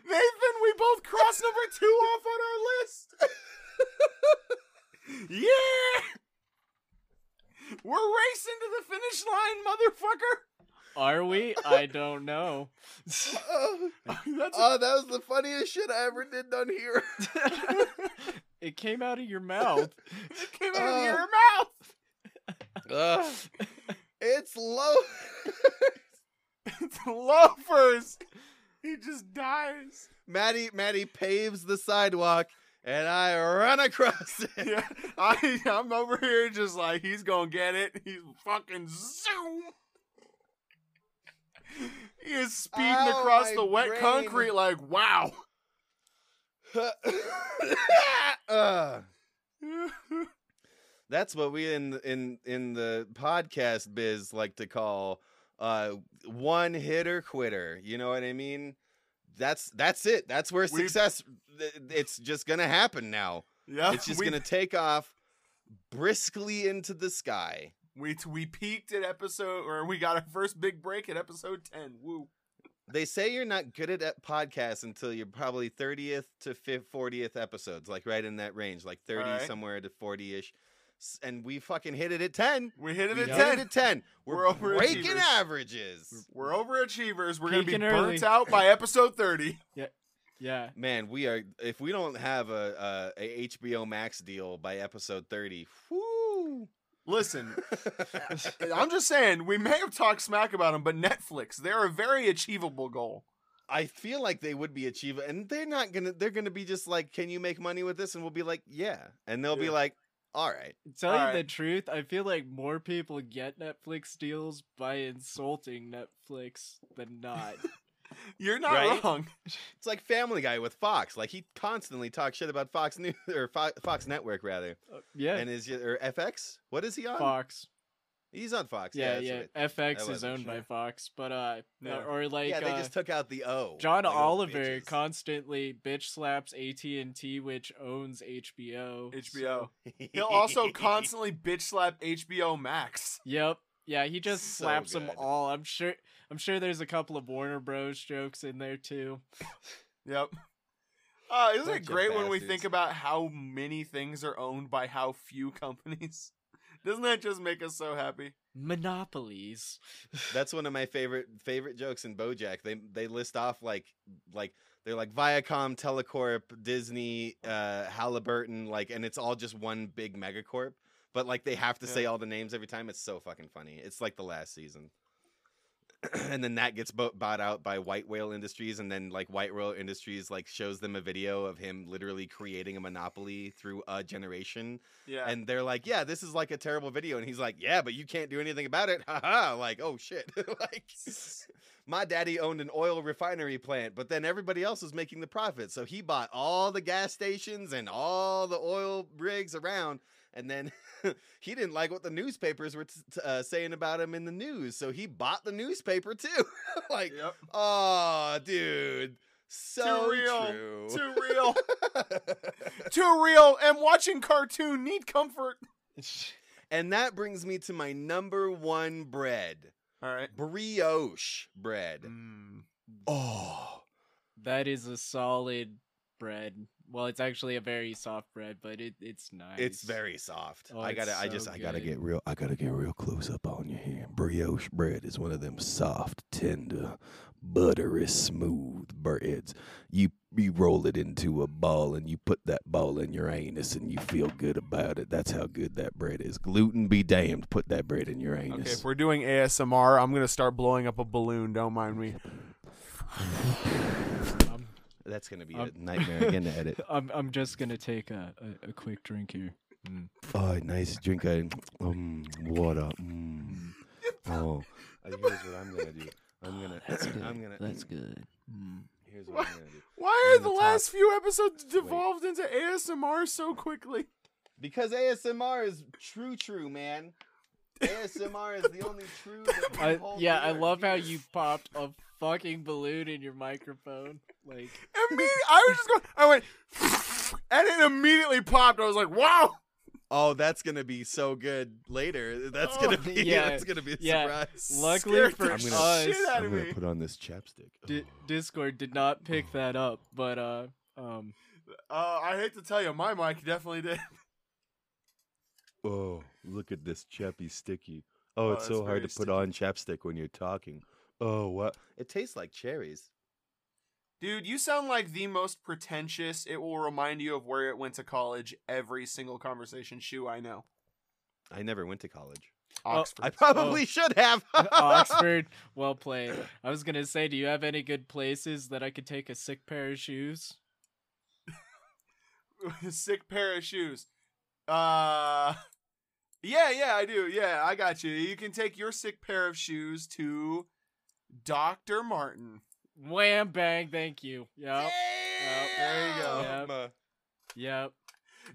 Nathan, we both crossed number two off on our list. yeah. We're racing to the finish line, motherfucker. Are we? I don't know. Oh, That's oh, that was the funniest shit I ever did on here. it came out of your mouth. it came out of Oh. your mouth. Ugh. it's low. It's loafers. He just dies. Maddie Maddie paves the sidewalk, and I run across it. Yeah, I, I'm over here just like he's gonna get it. He's fucking zoom. He is speeding Ow, across the wet brain. concrete like wow. Ugh. That's what we in in in the podcast biz like to call uh one hitter quitter. You know what I mean? That's that's it. That's where success. It's just gonna happen now. yeah, It's just we, gonna take off briskly into the sky. we we peaked at episode or we got our first big break at episode ten. Woo. They say you're not good at podcasts until you're probably 30th to 50, 40th episodes, like right in that range, like 30 Alright. somewhere to 40 ish. And we fucking hit it at 10. We hit it We at hit ten. it at 10. We're, We're overachievers. breaking averages. We're overachievers. We're gonna be burnt early. out by episode thirty. Yeah. Yeah. Man, we are. If we don't have a, a, a HBO Max deal by episode 30, whoo. Listen, I'm just saying we may have talked smack about them, but Netflix, they're a very achievable goal. I feel like they would be achievable, and they're not gonna. They're gonna be just like, "Can you make money with this?" And we'll be like, "Yeah," and they'll be like, "All right." Tell you the truth, I feel like more people get Netflix deals by insulting Netflix than not. You're not Right? wrong. It's like Family Guy with Fox. Like he constantly talks shit about Fox News or Fo- Fox Network rather, Uh, yeah. and is or FX? What is he on? Fox. He's on Fox. Yeah, that's yeah. right. FX is wasn't owned by. Fox, but uh, Yeah. or like yeah, they uh, just took out the O. John like Oliver constantly bitch slaps AT and T, which owns HBO. HBO. so- He'll also constantly bitch slap HBO Max. Yep. Yeah, he just So slaps them all. I'm sure. I'm sure there's a couple of Warner Bros. jokes in there too. Yep. Uh, isn't Bunch it great when we think about how many things are owned by how few companies? Doesn't that just make us so happy? Monopolies. That's one of my favorite favorite jokes in BoJack. They they list off like like they're like Viacom, Telecorp, Disney, uh, Halliburton, like, and it's all just one big megacorp. But like they have to say all the names every time. It's so fucking funny. It's like the last season. and then that gets bought out by White Whale Industries, and then like White Whale Industries like shows them a video of him literally creating a monopoly through a generation Yeah. and they're like, "Yeah, this is like a terrible video," and he's like, "Yeah, but you can't do anything about it." Haha! like, oh shit! like, my daddy owned an oil refinery plant, but then everybody else was making the profit, so he bought all the gas stations and all the oil rigs around, and then he didn't like what the newspapers were t- t- uh, saying about him in the news, so he bought the newspaper too. like, yep. oh, dude, so real. true. Too real. Too real. And watching cartoon need comfort. and that brings me to my number one bread. All right. brioche bread. Mm. Oh, That is a solid bread. Well, it's actually a very soft bread, but it it's nice. it's very soft. Oh, I gotta, I so just, I gotta get real, I gotta get real close up on you here. Brioche bread is one of them soft, tender, buttery, smooth breads. You, you roll it into a ball and you put that ball in your anus and you feel good about it. That's how good that bread is. Gluten be damned. Put that bread in your anus. Okay, if we're doing ASMR, I'm gonna start blowing up a balloon. Don't mind me. I'm, That's gonna be Um, a nightmare again to edit. I'm I'm just gonna take a, a, a quick drink here. Oh, nice drink of um, water. Mm. Oh, Uh, here's what I'm gonna do. I'm gonna. I'm gonna. That's good. Here's what I'm gonna do. Why I'm are the gonna last talk- few episodes devolved into ASMR so quickly? Because ASMR is true, true, man. ASMR is the only true. I, yeah, I love how you popped a fucking balloon in your microphone. Like, I mean, I was just going. I went, and it immediately popped. I was like, "Wow!" Oh, that's gonna be so good later. That's gonna Oh, be. yeah, that's gonna be a yeah. surprise. Luckily Scared for I'm gonna- us, I'm gonna me. put on this chapstick. Di- Oh. Discord did not pick that up, but uh, um, Uh, I hate to tell you, my mic definitely did. Oh, look at this chappy sticky. Oh, Oh, it's so hard to put on chapstick when you're talking. Oh, what? It tastes like cherries. Dude, you sound like the most pretentious. It will remind you of where it went to college. Every single conversation shoe I know. I never went to college. Oh, Oxford. I probably should have. Oxford, well played. I was gonna say, do you have any good places that I could take a sick pair of shoes? sick pair of shoes. Uh Yeah, yeah, I do. Yeah, I got you. You can take your sick pair of shoes to Dr. Martin. Wham bang, thank you. Yep, There you go. Damn. yep.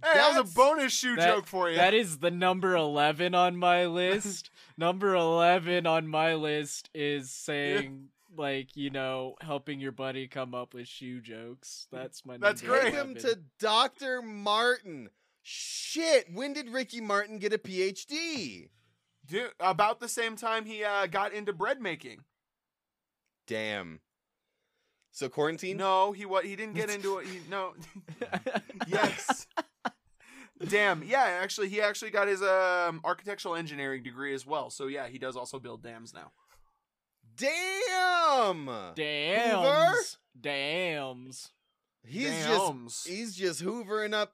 Hey, that was a bonus shoe that- joke for you. That is the number eleven on my list. number eleven on my list is saying like you know helping your buddy come up with shoe jokes. That's my. That's number great. Take him to Dr. Martin. Shit, when did Ricky Martin get a PhD? Dude, about the same time he uh, got into bread making. Damn. So quarantine? No, he what he didn't get into it. He, no, yes. Damn. Yeah, actually, he actually got his um, architectural engineering degree as well. So yeah, he does also build dams now. Damn. Dams. Dams. He's Dams. just he's just hoovering up.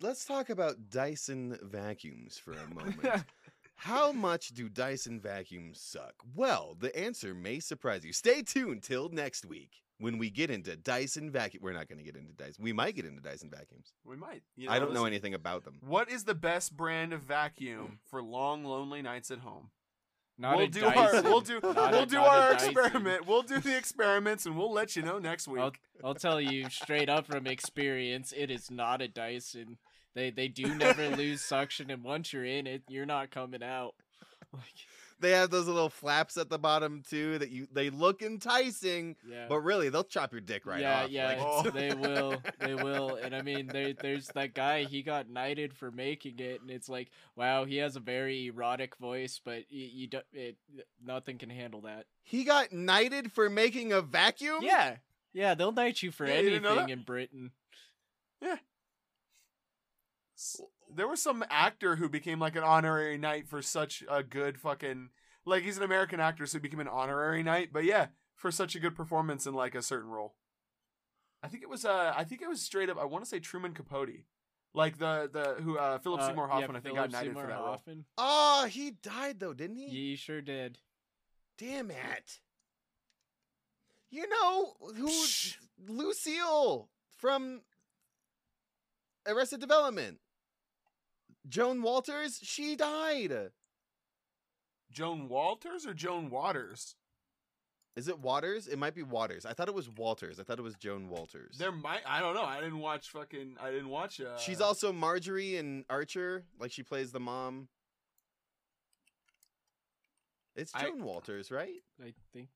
Let's talk about Dyson vacuums for a moment. How much do Dyson vacuums suck? Well, the answer may surprise you. Stay tuned till next week when we get into Dyson vacuum. We're not going to get into Dyson. We might get into Dyson vacuums. We might. You I don't know anything about them. What is the best brand of vacuum mm. for long, lonely nights at home? Not we'll a do our we'll do Not we'll a- do not a our Dyson. experiment. We'll do the experiments and we'll let you know next week. I'll I'll tell you straight up from experience, it is not a Dyson. They they do never lose suction, and once you're in it, you're not coming out. Like, They have those little flaps at the bottom too that you they look enticing, yeah. but really they'll chop your dick right yeah, off. yeah, like- Oh. they will, they will, and I mean, there, there's that guy. He got knighted for making it, and it's like, wow, he has a very erotic voice, but you, you don't, it, nothing can handle that. He got knighted for making a vacuum? Yeah, yeah, they'll knight you for Yeah, you anything that? in Britain. S- There was some actor who became like an honorary knight for such a good fucking like he's an American actor, so he became an honorary knight. But yeah, for such a good performance in like a certain role. I think it was uh I think it was straight up I want to say Truman Capote. Like the the who uh Philip Uh, Seymour yeah, Hoffman I think got Philip knighted Seymour for that role. Hoffman. Oh, he died though, didn't he? He sure did. Damn it. You know who Psh. Lucille from Arrested Development. Joan Walters, she died. Joan Walters or Joan Waters? Is it Waters? It might be Waters. I thought it was Walters. I thought it was Joan Walters. There might I don't know. I didn't watch fucking I didn't watch uh She's also Marjorie in Archer, like she plays the mom. It's I- Joan Walters, right? I think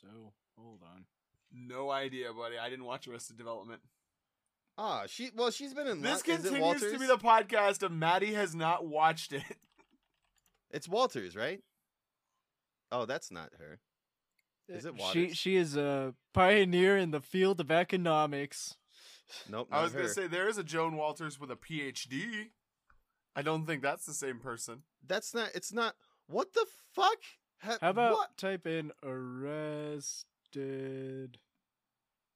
so. Hold on. no idea, buddy. I didn't watch Arrested Development. Ah, she well, she's been in. This lo- is it continues to be the podcast of Maddie has not watched it. It's Walters, right? Oh, that's not her. Is it Walters? She she is a pioneer in the field of economics. Nope, I not was gonna say there is a Joan Walters with a PhD. I don't think that's the same person. That's not. It's not. What the fuck? Ha- How about what? type in arrested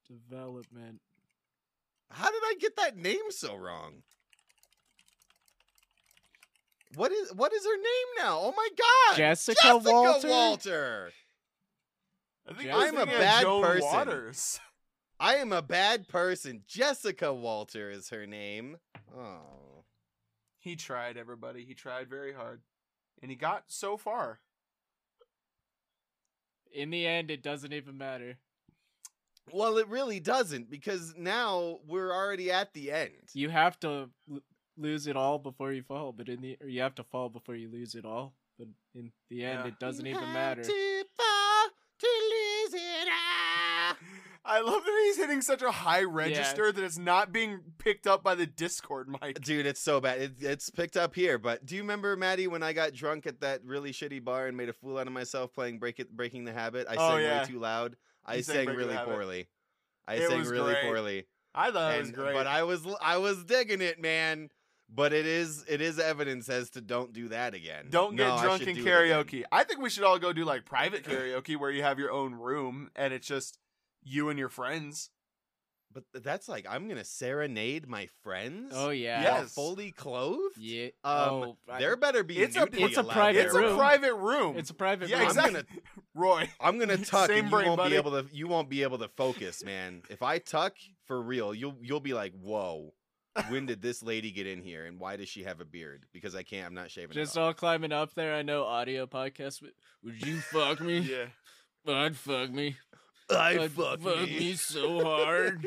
development? How did I get that name so wrong? What is what is her name now? Oh my god! Jessica Walter? Walter. I think Jessica- I was I'm a bad Joan person. Waters. I am a bad person. Jessica Walter is her name. Oh. He tried, everybody. He tried very hard, and he got so far. In the end, it doesn't even matter. Well, it really doesn't because now we're already at the end. You have to l- lose it all before you fall, but in the or you have to fall before you lose it all. But in the end, Yeah. it doesn't You even have matter. to fall to lose it all. I love that he's hitting such a high register that it's not being picked up by the Discord mic. Dude, it's so bad. It, it's picked up here. But do you remember, Maddie, when I got drunk at that really shitty bar and made a fool out of myself playing Break It, Breaking the Habit? I Oh, sang yeah. way too loud. I You sang sang really poorly. I It sang really great. poorly. I thought it was great. But I was I was digging it, man. But it is it is evidence as to don't do that again. Don't get No, drunk in do it again. karaoke. I think we should all go do like private karaoke where you have your own room and it's just you and your friends. But that's like I'm gonna serenade my friends. Oh yeah. while Yes. fully clothed. Yeah. Um, oh, I- there better be It's a- nudity it's a private there, It's room. a private room. It's a private room. yeah, room. exactly. Roy. I'm gonna tuck, Same and brain, you won't buddy. be able to. You won't be able to focus, man. If I tuck for real, you'll you'll be like, "Whoa, when did this lady get in here, and why does she have a beard? Because I can't. I'm not shaving. Just it all climbing up there. I know audio podcast. Would you fuck me? Yeah. I'd fuck me. I I'd fuck, fuck me. me so hard.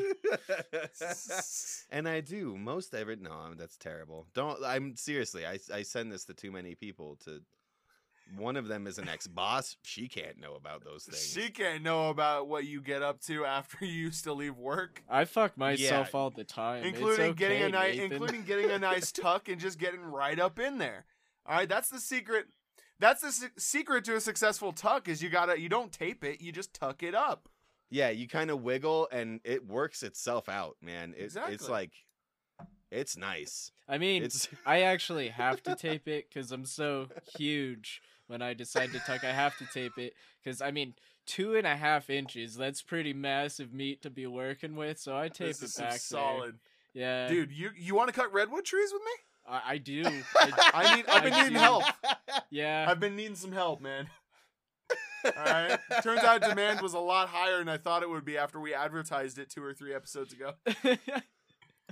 and I do most every. No, that's terrible. Don't. I'm seriously. I I send this to too many people. To one of them is an ex boss. She can't know about those things. She can't know about what you get up to after you used to leave work. I fuck myself Yeah. all the time. It's including getting a nice including getting a nice tuck and just getting right up in there. All right, that's the secret. That's the se- secret to a successful tuck is you gotta you don't tape it, you just tuck it up. Yeah, you kind of wiggle and it works itself out, man. It, It's like, it's nice. I mean, It's I actually have to tape it because I'm so huge. When I decide to tuck, I have to tape it because I mean, two and a half inches. That's pretty massive meat to be working with. So I tape This is it some back solid. there. Yeah, Dude, you you want to cut redwood trees with me? I, I do. I, I need I've been I needing do. help. yeah, I've been needing some help, man. All right. Turns out demand was a lot higher than I thought it would be after we advertised it two or three episodes ago.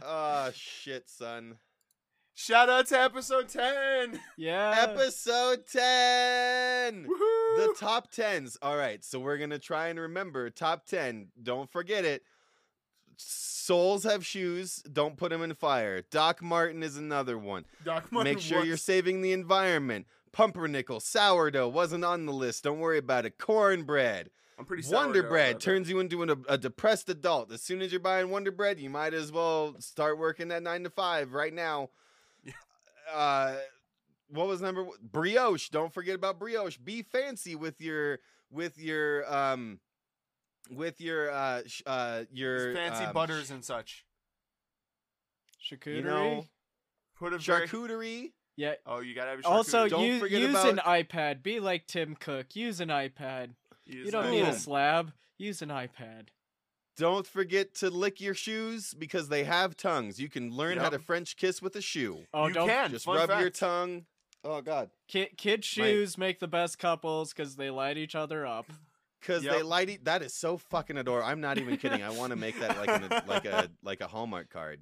oh shit, son. Shout out to episode 10. yeah. Episode ten. Woohoo! The top tens. All right, so we're gonna try and remember top ten. Don't forget it. Souls have shoes. Don't put them in fire. Doc Martin is another one. Doc Martin Make sure you're saving the environment. Pumpernickel, sourdough wasn't on the list. Don't worry about it. Cornbread. I'm pretty Wonder sourdough Bread turns you into an, a depressed adult. As soon as you're buying Wonder Bread, you might as well start working that nine to five right now. Uh, what was number one? brioche? Don't forget about brioche. Be fancy with your with your um with your uh sh- uh your fancy um, butters and such. Charcuterie. You know, Put a very- charcuterie. Yeah. Oh, you gotta have your Also. Don't use, forget use an iPad. Be like Tim Cook. Use an iPad. Use You don't that. need a slab. Use an iPad. Don't forget to lick your shoes because they have tongues. You can learn how to French kiss with a shoe. Oh, you don't can. Just Fun rub your tongue. Oh God. Kid, kid shoes make the best couples because they light each other up. Because they light it. That is so fucking adorable. I'm not even kidding. I want to make that like an, like a like a Hallmark card.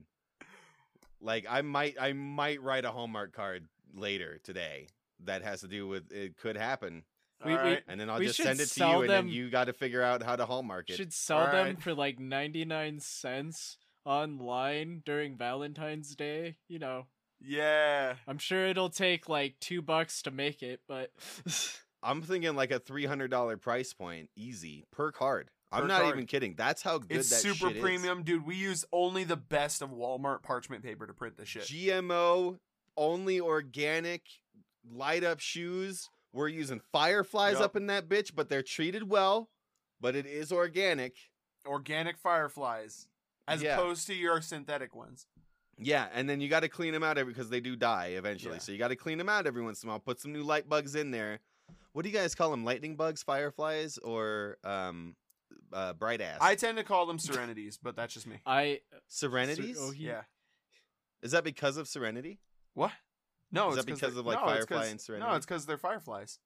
Like I might I might write a Hallmark card later today that has to do with it could happen, We, All we right. and then I'll We just send it to sell you, and then you got to figure out how to Hallmark it. should sell them Alright. for like 99 cents online during Valentine's Day. You know, Yeah. I'm sure it'll take like two bucks to make it, but I'm thinking like a three hundred dollar price point, easy per card. I'm not card. even kidding. That's how good It's that super shit is. premium, dude. We use only the best of Walmart parchment paper to print the shit. GMO, only organic, light up shoes. We're using fireflies Yup. up in that bitch, but they're treated well. But it is organic. Organic fireflies, as Yeah. opposed to your synthetic ones. Yeah, and then you got to clean them out every because they do die eventually. Yeah. So you got to clean them out every once in a while. Put some new light bugs in there. What do you guys call them? Lightning bugs, fireflies, or um, uh, bright ass? I tend to call them serenities, but that's just me. I Serenities. Oh, he- Yeah. Is that because of Serenity? What? No, Is it's that 'cause because of, like, no, it's Firefly 'cause- and Serenity? No, it's because they're fireflies.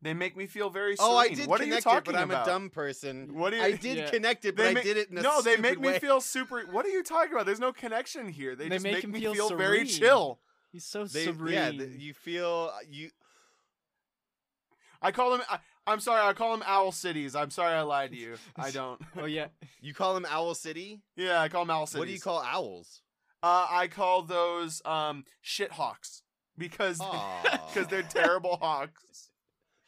They make me feel very serene. Oh, I did what are connect you talking it, but I'm about? a dumb person. What do you? I did Yeah. connect it, but They I did it in a no, they make stupid me feel super. What are you talking about? There's no connection here. They, They just make make, me feel feel, very chill. he's so They, serene. yeah, th- you feel uh, you. I call them. I, I'm sorry. I call them owl cities. I'm sorry. I lied to you. I don't. Oh yeah, You call them Owl City? Yeah, I call them owl cities. What do you call owls? Uh, I call those um shit hawks because because they're terrible hawks.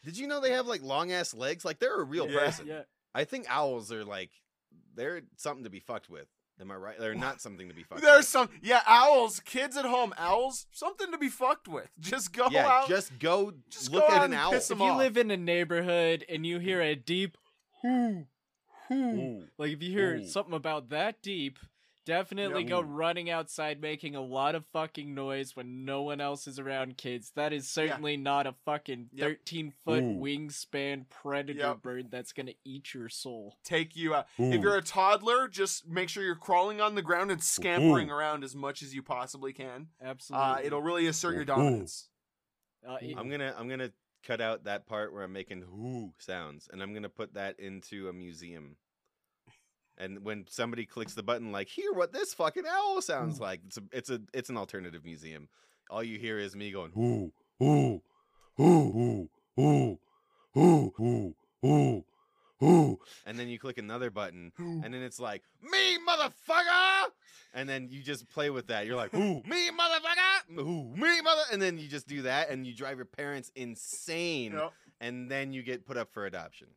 Did you know they have like long ass legs? Like they're a real Yeah. person. yeah. I think owls are like they're something to be fucked with. Am I right? They're not something to be fucked There's with. some yeah owls. Kids at home, owls. Something to be fucked with. Just go yeah, out. just go just look go at an owl. If you off. live in a neighborhood and you hear a deep whoo, whoo, Ooh. like if you hear Ooh. something about that deep, definitely Yeah. go Ooh. running outside making a lot of fucking noise when no one else is around kids. That is certainly not a fucking Yep. 13 foot Ooh. wingspan predator Yep. bird that's going to eat your soul. take you out. Ooh. If you're a toddler, just make sure you're crawling on the ground and scampering around as much as you possibly can. Absolutely. Uh, it'll really assert your dominance. Uh, it- I'm gonna I'm gonna cut out that part where I'm making whoo sounds, and I'm gonna put that into a museum. And when somebody clicks the button, like, hear what this fucking owl sounds mm. like. It's a it's a it's an alternative museum. All you hear is me going whoo whoo whoo whoo whoo whoo whoo whoo, and then you click another button, and then it's like me motherfucker, and then you just play with that. You're like who me motherfucker, who me mother, and then you just do that, and you drive your parents insane, Yep. and then you get put up for adoption.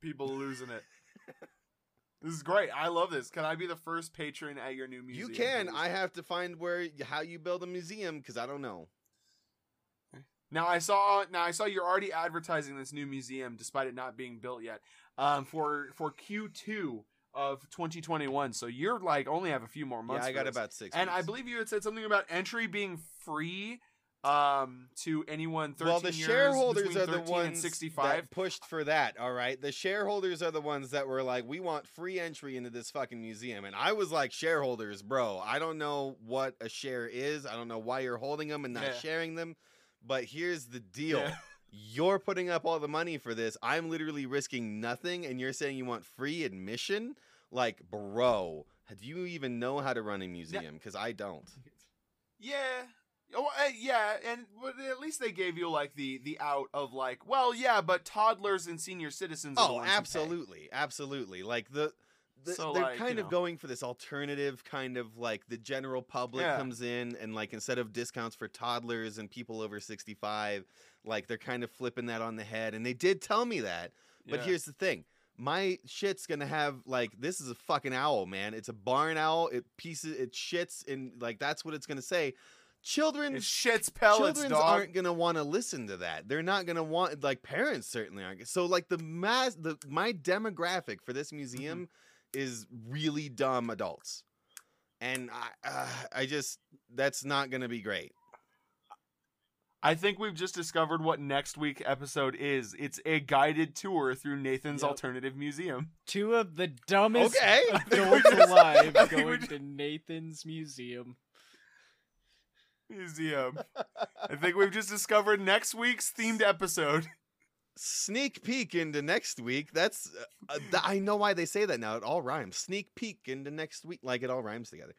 People losing it. this is great. I love this. Can I be the first patron at your new museum? you can. please? I have to find where how you build a museum because I don't know. Now I saw. Now I saw you're already advertising this new museum, despite it not being built yet. Um, for for Q2 of 2021. So you're like only have a few more months. yeah, I got this. about six. And I believe you had said something about entry being free um to anyone 13 well, the years shareholders are the 13 and ones 65 that pushed for that. All right, the shareholders are the ones that were like, "We want free entry into this fucking museum," and I was like, "Shareholders, bro, I don't know what a share is. I don't know why you're holding them and not Yeah. sharing them, but here's the deal." Yeah. You're putting up all the money for this. I'm literally risking nothing, and you're saying you want free admission? Like, bro, do you even know how to run a museum? Because I don't. Yeah. Oh, uh, yeah, and but at least they gave you like the the out of like, well, yeah, but toddlers and senior citizens. Oh, ones who pay. absolutely, absolutely. Like the, the So, they're like, kind of know. going for this alternative kind of like the general public Yeah. comes in and like instead of discounts for toddlers and people over 65, like they're kind of flipping that on the head and they did tell me that. But Yeah. here's the thing. My shit's gonna have like this is a fucking owl, man. It's a barn owl. It pieces it shits and like that's what it's gonna say. Children it shits pellets, children aren't gonna want to listen to that. They're not gonna want like parents certainly aren't. So like the mass the my demographic for this museum Mm-hmm. is really dumb adults, and I uh, I just that's not gonna be great. I think we've just discovered what next week episode is. It's a guided tour through Nathan's Yep. alternative museum. Two of the dumbest Okay. adults alive I think we going just- to Nathan's museum. Museum. I think we've just discovered next week's themed episode. Sneak peek into next week. That's uh, uh, th- I know why they say that now. It all rhymes. Sneak peek into next week, like it all rhymes together.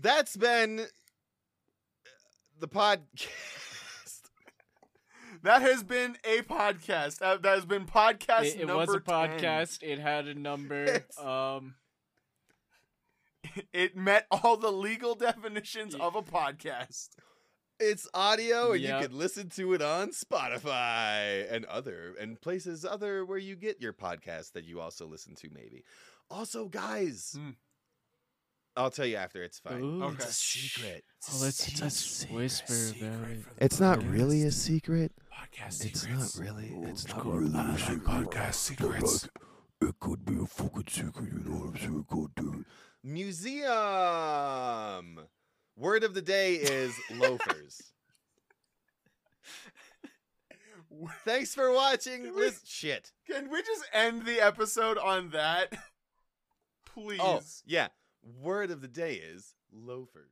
That's been uh, the podcast. That has been a podcast. That, that has been podcast It, it number was a 10. podcast. It had a number. It's- Um, It met all the legal definitions of a podcast. It's audio, and Yep. you can listen to it on Spotify and other and places other where you get your podcast that you also listen to. Maybe. Also, guys, Hmm. I'll tell you after. It's fine. Ooh. Okay. It's a secret. oh, let's let's whisper about it. It's not really a secret. Podcast It's not really. It's not really I a like secret. podcast secrets. It could be a fucking secret, you know what I'm saying? Could do. Museum. Word of the day is loafers. Thanks for watching. Can we- Shit. Can we just end the episode on that? Please. Oh, yeah. Word of the day is loafers.